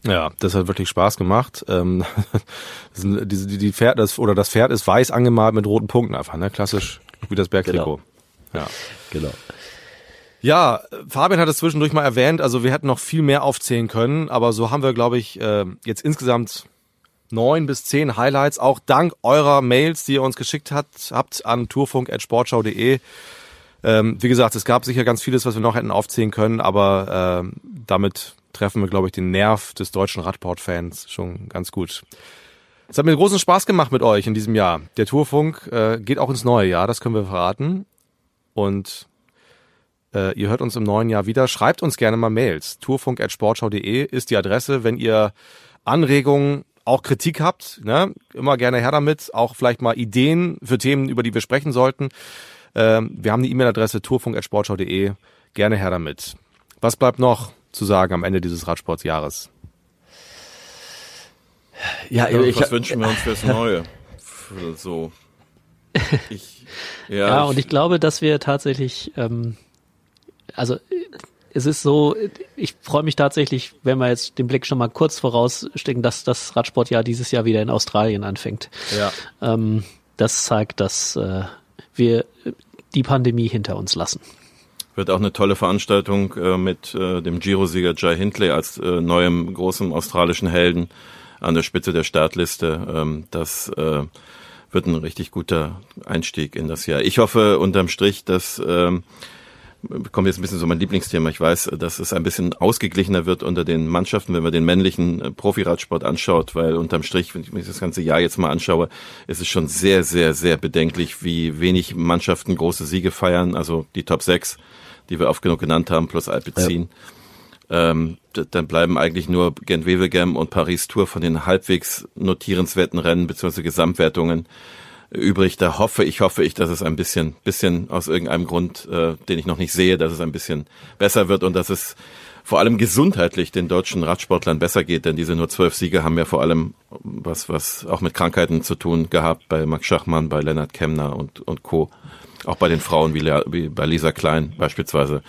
Ja, das hat wirklich Spaß gemacht. Ähm, die, die, die Pferd, das, oder das Pferd ist weiß angemalt mit roten Punkten einfach, ne? Klassisch wie das Bergtrikot. Genau. Ja. Genau. Ja, Fabian hat es zwischendurch mal erwähnt, also wir hätten noch viel mehr aufzählen können, aber so haben wir, glaube ich, äh, jetzt insgesamt neun bis zehn Highlights, auch dank eurer Mails, die ihr uns geschickt habt, habt an tourfunk.sportschau.de. Ähm, wie gesagt, es gab sicher ganz vieles, was wir noch hätten aufzählen können, aber äh, damit treffen wir, glaube ich, den Nerv des deutschen Radport-Fans schon ganz gut. Es hat mir großen Spaß gemacht mit euch in diesem Jahr. Der Tourfunk äh, geht auch ins neue Jahr, das können wir verraten. Und äh, ihr hört uns im neuen Jahr wieder. Schreibt uns gerne mal Mails. Tourfunk.sportschau.de ist die Adresse, wenn ihr Anregungen, auch Kritik habt, ne? immer gerne her damit, auch vielleicht mal Ideen für Themen, über die wir sprechen sollten. Ähm, wir haben die E-Mail-Adresse tourfunk.sportschau.de. Gerne her damit. Was bleibt noch zu sagen am Ende dieses Radsportsjahres? Ja, ja ich, was wünschen wir uns fürs Neue? Für so. Ich, ja, ja, und ich glaube, dass wir tatsächlich ähm, also es ist so, ich freue mich tatsächlich, wenn wir jetzt den Blick schon mal kurz vorausstecken, dass das Radsportjahr dieses Jahr wieder in Australien anfängt. Ja. Ähm, das zeigt, dass äh, wir die Pandemie hinter uns lassen. Wird auch eine tolle Veranstaltung äh, mit äh, dem Giro-Sieger Jai Hindley als äh, neuem großen australischen Helden an der Spitze der Startliste. Ähm, das äh, wird ein richtig guter Einstieg in das Jahr. Ich hoffe unterm Strich, dass ähm, kommt jetzt ein bisschen so mein Lieblingsthema. Ich weiß, dass es ein bisschen ausgeglichener wird unter den Mannschaften, wenn man den männlichen äh, Profiradsport anschaut, weil unterm Strich, wenn ich mir das ganze Jahr jetzt mal anschaue, ist es schon sehr, sehr, sehr bedenklich, wie wenig Mannschaften große Siege feiern. Also die Top 6, die wir oft genug genannt haben, plus Alpecin. Ja. Ähm, dann bleiben eigentlich nur Gent-Wevelgem und Paris-Tour von den halbwegs notierenswerten Rennen bzw. Gesamtwertungen übrig. Da hoffe ich, hoffe ich, dass es ein bisschen, bisschen aus irgendeinem Grund, äh, den ich noch nicht sehe, dass es ein bisschen besser wird und dass es vor allem gesundheitlich den deutschen Radsportlern besser geht, denn diese nur zwölf Siege haben ja vor allem was, was auch mit Krankheiten zu tun gehabt bei Max Schachmann, bei Lennart Kemner und, und Co. Auch bei den Frauen wie, wie bei Lisa Klein beispielsweise.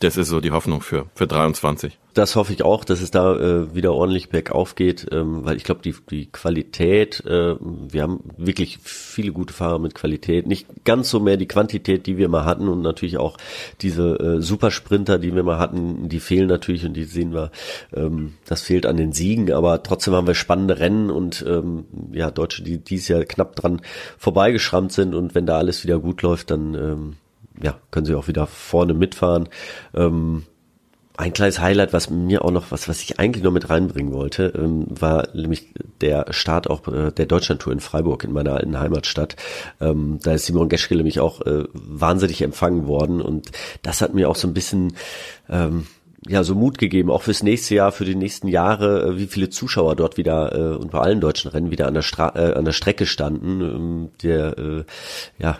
Das ist so die Hoffnung für, für 23. Das hoffe ich auch, dass es da äh, wieder ordentlich bergauf geht, ähm, weil ich glaube, die, die Qualität, äh, wir haben wirklich viele gute Fahrer mit Qualität, nicht ganz so mehr die Quantität, die wir mal hatten und natürlich auch diese äh, Supersprinter, die wir mal hatten, die fehlen natürlich und die sehen wir, ähm, das fehlt an den Siegen, aber trotzdem haben wir spannende Rennen und ähm, ja, Deutsche, die dieses Jahr knapp dran vorbeigeschrammt sind und wenn da alles wieder gut läuft, dann ähm, ja, können sie auch wieder vorne mitfahren. Ähm, ein kleines Highlight, was mir auch noch, was, was ich eigentlich noch mit reinbringen wollte, ähm, war nämlich der Start auch äh, der Deutschlandtour in Freiburg, in meiner alten Heimatstadt. Ähm, da ist Simon Geschke nämlich auch äh, wahnsinnig empfangen worden und das hat mir auch so ein bisschen, ähm, ja so Mut gegeben, auch fürs nächste Jahr, für die nächsten Jahre, äh, wie viele Zuschauer dort wieder äh, und bei allen deutschen Rennen wieder an der, Stra äh, an der Strecke standen. Ähm, der, äh, ja,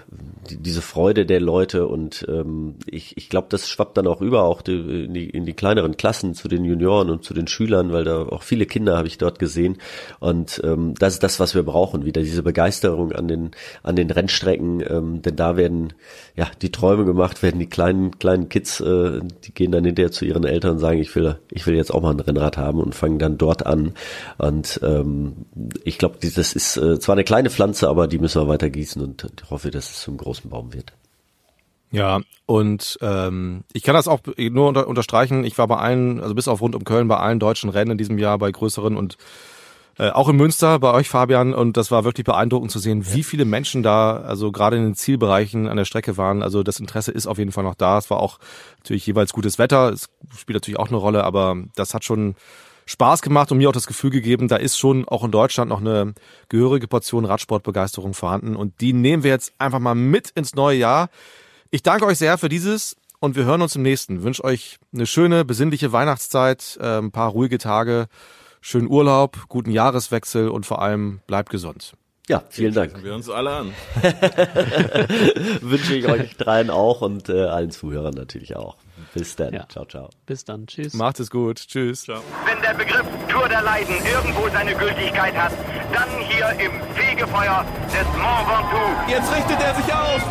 die, diese Freude der Leute und ähm, ich, ich glaube, das schwappt dann auch über, auch die, in, die, in die kleineren Klassen zu den Junioren und zu den Schülern, weil da auch viele Kinder habe ich dort gesehen und ähm, das ist das, was wir brauchen, wieder diese Begeisterung an den an den Rennstrecken, ähm, denn da werden ja die Träume gemacht, werden die kleinen kleinen Kids, äh, die gehen dann hinterher zu ihren Eltern sagen, ich will, ich will jetzt auch mal ein Rennrad haben und fangen dann dort an. Und ähm, ich glaube, das ist äh, zwar eine kleine Pflanze, aber die müssen wir weiter gießen und ich hoffe, dass es zum großen Baum wird. Ja, und ähm, ich kann das auch nur unter, unterstreichen. Ich war bei allen, also bis auf rund um Köln, bei allen deutschen Rennen in diesem Jahr, bei größeren und äh, auch in Münster bei euch, Fabian. Und das war wirklich beeindruckend zu sehen, wie viele Menschen da, also gerade in den Zielbereichen an der Strecke waren. Also das Interesse ist auf jeden Fall noch da. Es war auch natürlich jeweils gutes Wetter. Es spielt natürlich auch eine Rolle, aber das hat schon Spaß gemacht und mir auch das Gefühl gegeben, da ist schon auch in Deutschland noch eine gehörige Portion Radsportbegeisterung vorhanden. Und die nehmen wir jetzt einfach mal mit ins neue Jahr. Ich danke euch sehr für dieses und wir hören uns im nächsten. Ich wünsche euch eine schöne, besinnliche Weihnachtszeit, äh, ein paar ruhige Tage, schönen Urlaub, guten Jahreswechsel und vor allem bleibt gesund. Ja, vielen Dank. Schauen wir uns alle an. Wünsche ich euch dreien auch und äh, allen Zuhörern natürlich auch. Bis dann. Ja. Ciao, ciao. Bis dann. Tschüss. Macht es gut. Tschüss. Ciao. Wenn der Begriff Tour der Leiden irgendwo seine Gültigkeit hat, dann hier im Fegefeuer des Mont Ventoux. Jetzt richtet er sich auf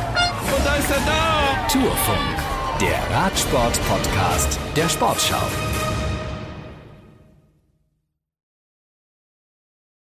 und da ist er da. Tourfunk, der Radsport-Podcast der Sportschau.